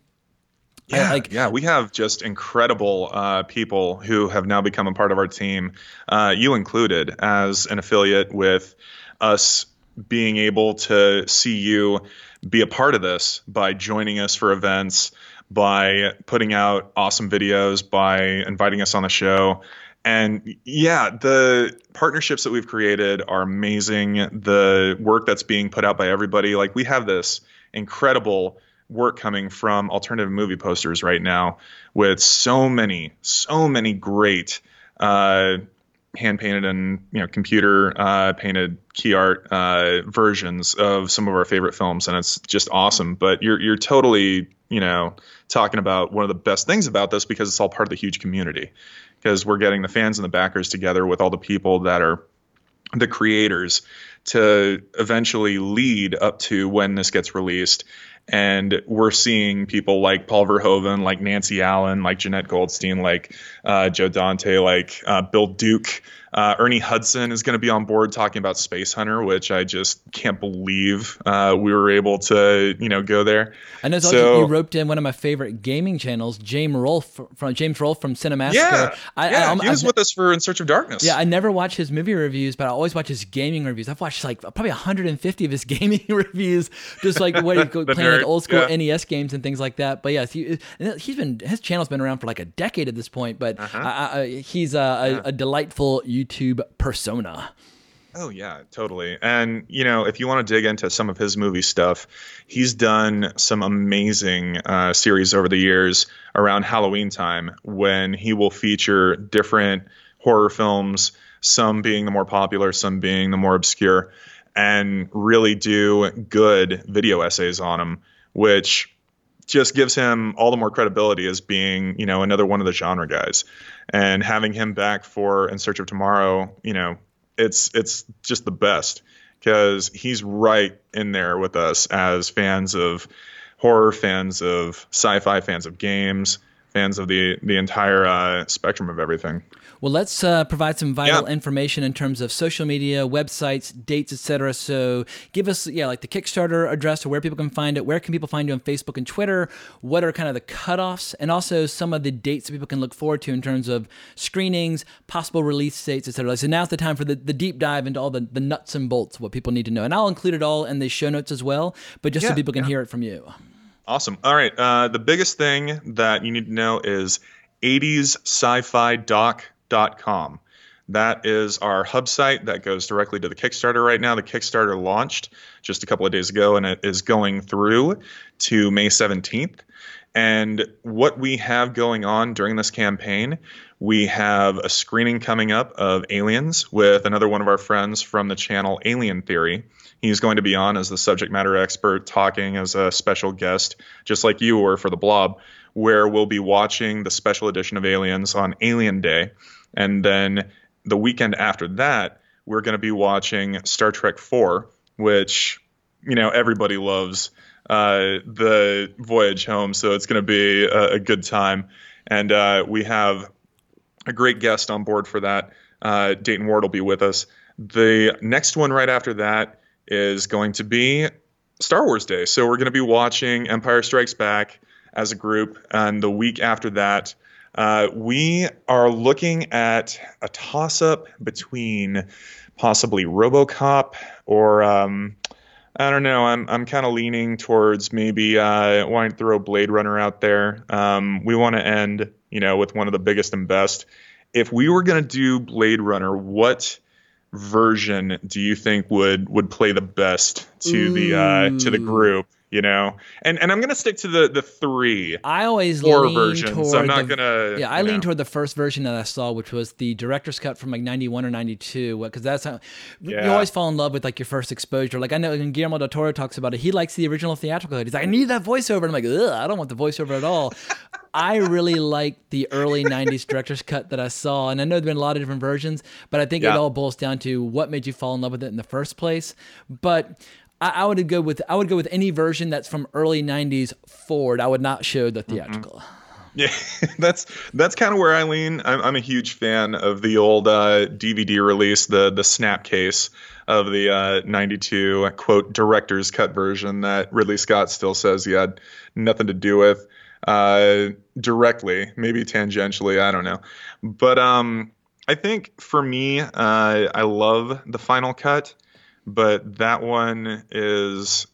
Yeah, like yeah, we have just incredible uh, people who have now become a part of our team, uh, you included, as an affiliate with us being able to see you be a part of this by joining us for events, by putting out awesome videos, by inviting us on the show. And yeah, the partnerships that we've created are amazing. The work that's being put out by everybody, like we have this incredible work coming from alternative movie posters right now with so many, so many great uh, hand painted and you know computer uh, painted key art uh, versions of some of our favorite films, and it's just awesome. But you're you're totally you know talking about one of the best things about this because it's all part of the huge community because we're getting the fans and the backers together with all the people that are the creators to eventually lead up to when this gets released. And we're seeing people like Paul Verhoeven, like Nancy Allen, like Jenette Goldstein, like uh, Joe Dante, like uh, Bill Duke, Uh, Ernie Hudson is going to be on board talking about Spacehunter, which I just can't believe uh, we were able to, you know, go there. I know so, you roped in one of my favorite gaming channels, James Rolfe from James Rolfe from Cinemassacre. Yeah, I, yeah, I, he was I, with us for In Search of Darkness. Yeah, I never watch his movie reviews, but I always watch his gaming reviews. I've watched like probably 150 of his gaming reviews, just like what he playing nerd, like old school yeah. NES games and things like that. But yeah, he, he's been his channel's been around for like a decade at this point, but Uh-huh. he's a, a, a delightful YouTube persona. Oh yeah, totally. And you know, if you want to dig into some of his movie stuff, he's done some amazing uh, series over the years around Halloween time when he will feature different horror films, some being the more popular, some being the more obscure, and really do good video essays on them, which just gives him all the more credibility as being, you know, another one of the genre guys. And having him back for In Search of Tomorrow, you know, it's it's just the best because he's right in there with us as fans of horror, fans of sci-fi, fans of games, fans of the the entire uh, spectrum of everything. Well, let's uh, provide some vital Yeah. information in terms of social media, websites, dates, etc. So, give us, yeah, like the Kickstarter address or where people can find it. Where can people find you on Facebook and Twitter? What are kind of the cutoffs, and also some of the dates that people can look forward to in terms of screenings, possible release dates, etc. So now's the time for the, the deep dive into all the, the nuts and bolts, what people need to know, and I'll include it all in the show notes as well. But just so people can yeah. hear it from you. Awesome. All right. Uh, the biggest thing that you need to know is 80sscifidoc.com. That is our hub site that goes directly to the Kickstarter right now. The Kickstarter launched just a couple of days ago and it is going through to May 17th. And what we have going on during this campaign, we have a screening coming up of Aliens with another one of our friends from the channel Alien Theory. He's going to be on as the subject matter expert, talking as a special guest, just like you were for the Blob, where we'll be watching the special edition of Aliens on Alien Day. And then the weekend after that, we're going to be watching Star Trek 4, which, you know, everybody loves uh, the voyage home. So it's going to be a, a good time. And uh, we have a great guest on board for that. Uh, Dayton Ward will be with us. The next one right after that is going to be Star Wars Day. So we're going to be watching Empire Strikes Back as a group. And the week after that, uh, we are looking at a toss up between possibly Robocop or. Um, I don't know. I'm I'm kind of leaning towards maybe uh, wanting to throw Blade Runner out there. Um, we want to end, you know, with one of the biggest and best. If we were gonna do Blade Runner, what version do you think would would play the best to the uh, to the group? You know, and and I'm gonna stick to the the three. I always horror lean versions. toward I'm not the, gonna. Yeah, I lean know. toward the first version that I saw, which was the director's cut from like '91 or '92, because that's how you always fall in love with like your first exposure. Like I know when Guillermo del Toro talks about it, he likes the original theatrical cut. He's like, I need that voiceover, and I'm like, Ugh, I don't want the voiceover at all. I really like the early '90s director's cut that I saw, and I know there've been a lot of different versions, but I think it all boils down to what made you fall in love with it in the first place. But I, I would go with I would go with any version that's from early '90s forward. I would not show the theatrical. Yeah, that's that's kind of where I lean. I'm, I'm a huge fan of the old uh, DVD release, the the snap case of the uh, '92 quote director's cut version that Ridley Scott still says he had nothing to do with uh, directly, maybe tangentially, I don't know. But um, I think for me, uh, I love the final cut, but that one is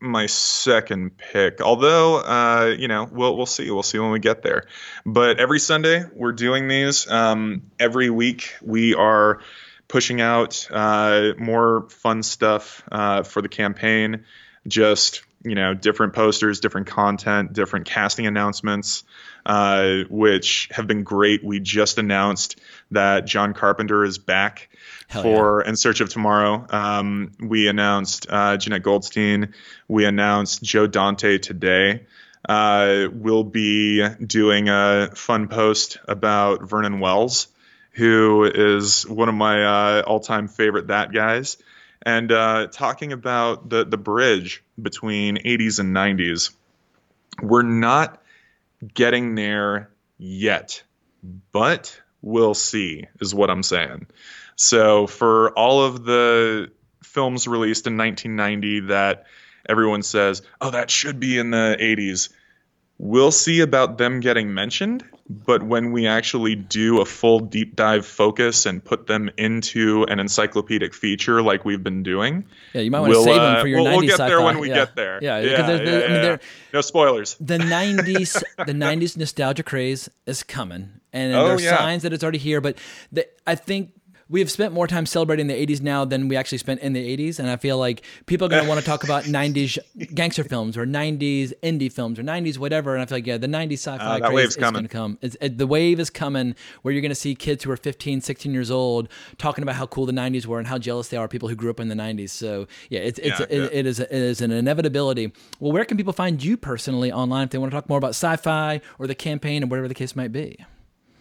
my second pick. Although, uh, you know, we'll we'll see. We'll see when we get there. But every Sunday we're doing these. Um, every week we are pushing out uh, more fun stuff uh, for the campaign. Just you know, different posters, different content, different casting announcements, uh, which have been great. We just announced that John Carpenter is back Hell for In Search of Tomorrow. Um, we announced uh, Jenette Goldstein. We announced Joe Dante today. Uh, we'll be doing a fun post about Vernon Wells, who is one of my uh, all-time favorite that guys, and uh, talking about the the bridge between 80s and 90s. We're not getting there yet, but we'll see, is what I'm saying. So for all of the films released in 1990 that everyone says, oh, that should be in the 80s, we'll see about them getting mentioned. But when we actually do a full deep dive focus and put them into an encyclopedic feature like we've been doing, yeah, you might want we'll, to save uh, them for your we'll, 90s we'll get there when we yeah. get there. Yeah, yeah, because there's- yeah, there's- I mean, yeah. no spoilers. the 90s the 90s nostalgia craze is coming and Oh, there are yeah. signs that it's already here but the, i think we have spent more time celebrating the 80s now than we actually spent in the 80s and i feel like people are going to want to talk about 90s gangster films or 90s indie films or 90s whatever and i feel like yeah the 90s sci-fi Uh, craze is going coming. to come. It's, it, the wave is coming where you're going to see kids who are 15 16 years old talking about how cool the 90s were and how jealous they are of people who grew up in the 90s so yeah it's, it's Yeah, it, it is it is an inevitability. Well where can people find you personally online if they want to talk more about sci-fi or the campaign or whatever the case might be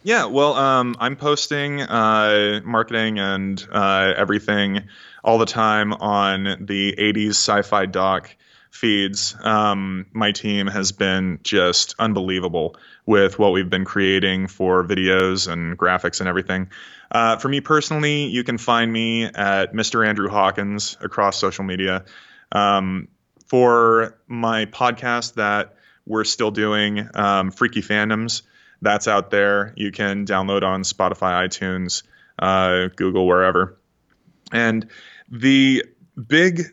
Yeah, well, um, I'm posting uh, marketing and uh, everything all the time on the 80s sci-fi doc feeds. Um, my team has been just unbelievable with what we've been creating for videos and graphics and everything. Uh, for me personally, you can find me at Mr. Andrew Hawkins across social media. Um, for my podcast that we're still doing, um, Freaky Fandoms, that's out there. You can download on Spotify, iTunes, uh, Google, wherever. And the big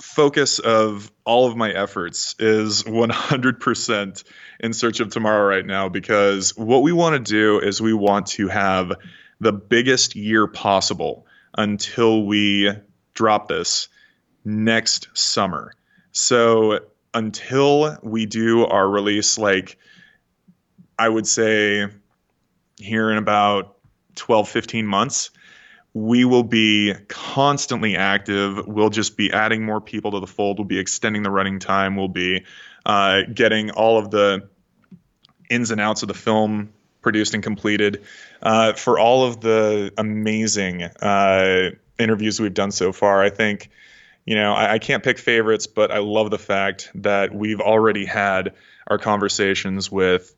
focus of all of my efforts is 100% in search of tomorrow right now because what we want to do is we want to have the biggest year possible until we drop this next summer. So until we do our release, like I would say here in about 12, 15 months, we will be constantly active. We'll just be adding more people to the fold. We'll be extending the running time. We'll be uh, getting all of the ins and outs of the film produced and completed. Uh, for all of the amazing uh, interviews we've done so far, I think, you know, I, I can't pick favorites, but I love the fact that we've already had our conversations with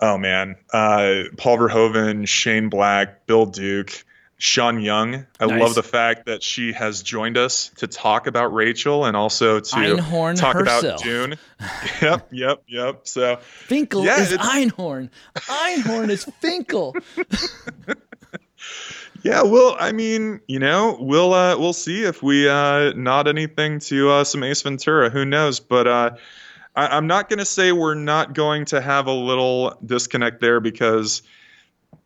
oh man, uh, Paul Verhoeven, Shane Black, Bill Duke, Sean Young. I Nice. love the fact that she has joined us to talk about Rachel and also to Einhorn talk herself. about Dune. yep, yep, yep. So Finkel Yeah, is Einhorn. Einhorn is Finkel. yeah, well, I mean, you know, we'll uh, we'll see if we uh, nod anything to uh, some Ace Ventura. Who knows? But uh, I, I'm not going to say we're not going to have a little disconnect there because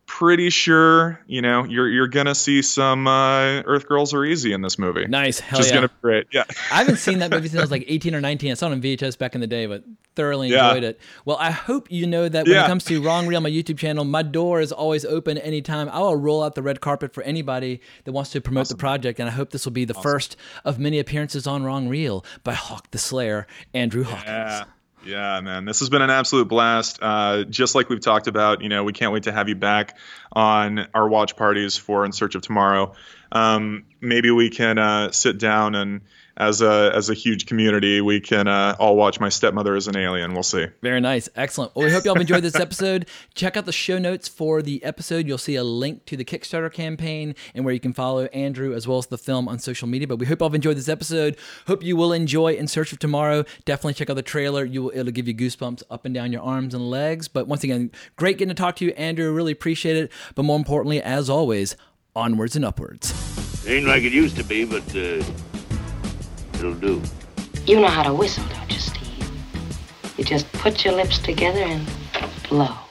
pretty sure you know you're you're gonna see some uh, Earth Girls Are Easy in this movie. Nice, hell is yeah. gonna be great. Yeah. I haven't seen that movie since I was like 18 or 19. I saw it on VHS back in the day, but thoroughly Yeah. enjoyed it. Well, I hope you know that when it comes to Wrong Reel, my YouTube channel, my door is always open anytime. I will roll out the red carpet for anybody that wants to promote the project, and I hope this will be the first of many appearances on Wrong Reel by Hawk the Slayer, Andrew Hawkins. Yeah. Yeah, man, this has been an absolute blast. Uh, just like we've talked about, you know, we can't wait to have you back on our watch parties for In Search of Tomorrow. Um, maybe we can uh, sit down and, as a as a huge community, we can uh, all watch My Stepmother Is an Alien. We'll see. Very nice. Excellent. Well, we hope y'all enjoyed this episode. Check out the show notes for the episode. You'll see a link to the Kickstarter campaign and where you can follow Andrew as well as the film on social media. But we hope y'all have enjoyed this episode. Hope you will enjoy In Search of Tomorrow. Definitely check out the trailer. You will, it'll give you goosebumps up and down your arms and legs. But once again, great getting to talk to you, Andrew. Really appreciate it. But more importantly, as always, onwards and upwards. Ain't like it used to be, but uh, it'll do. You know how to whistle, don't you, Steve? You just put your lips together and blow.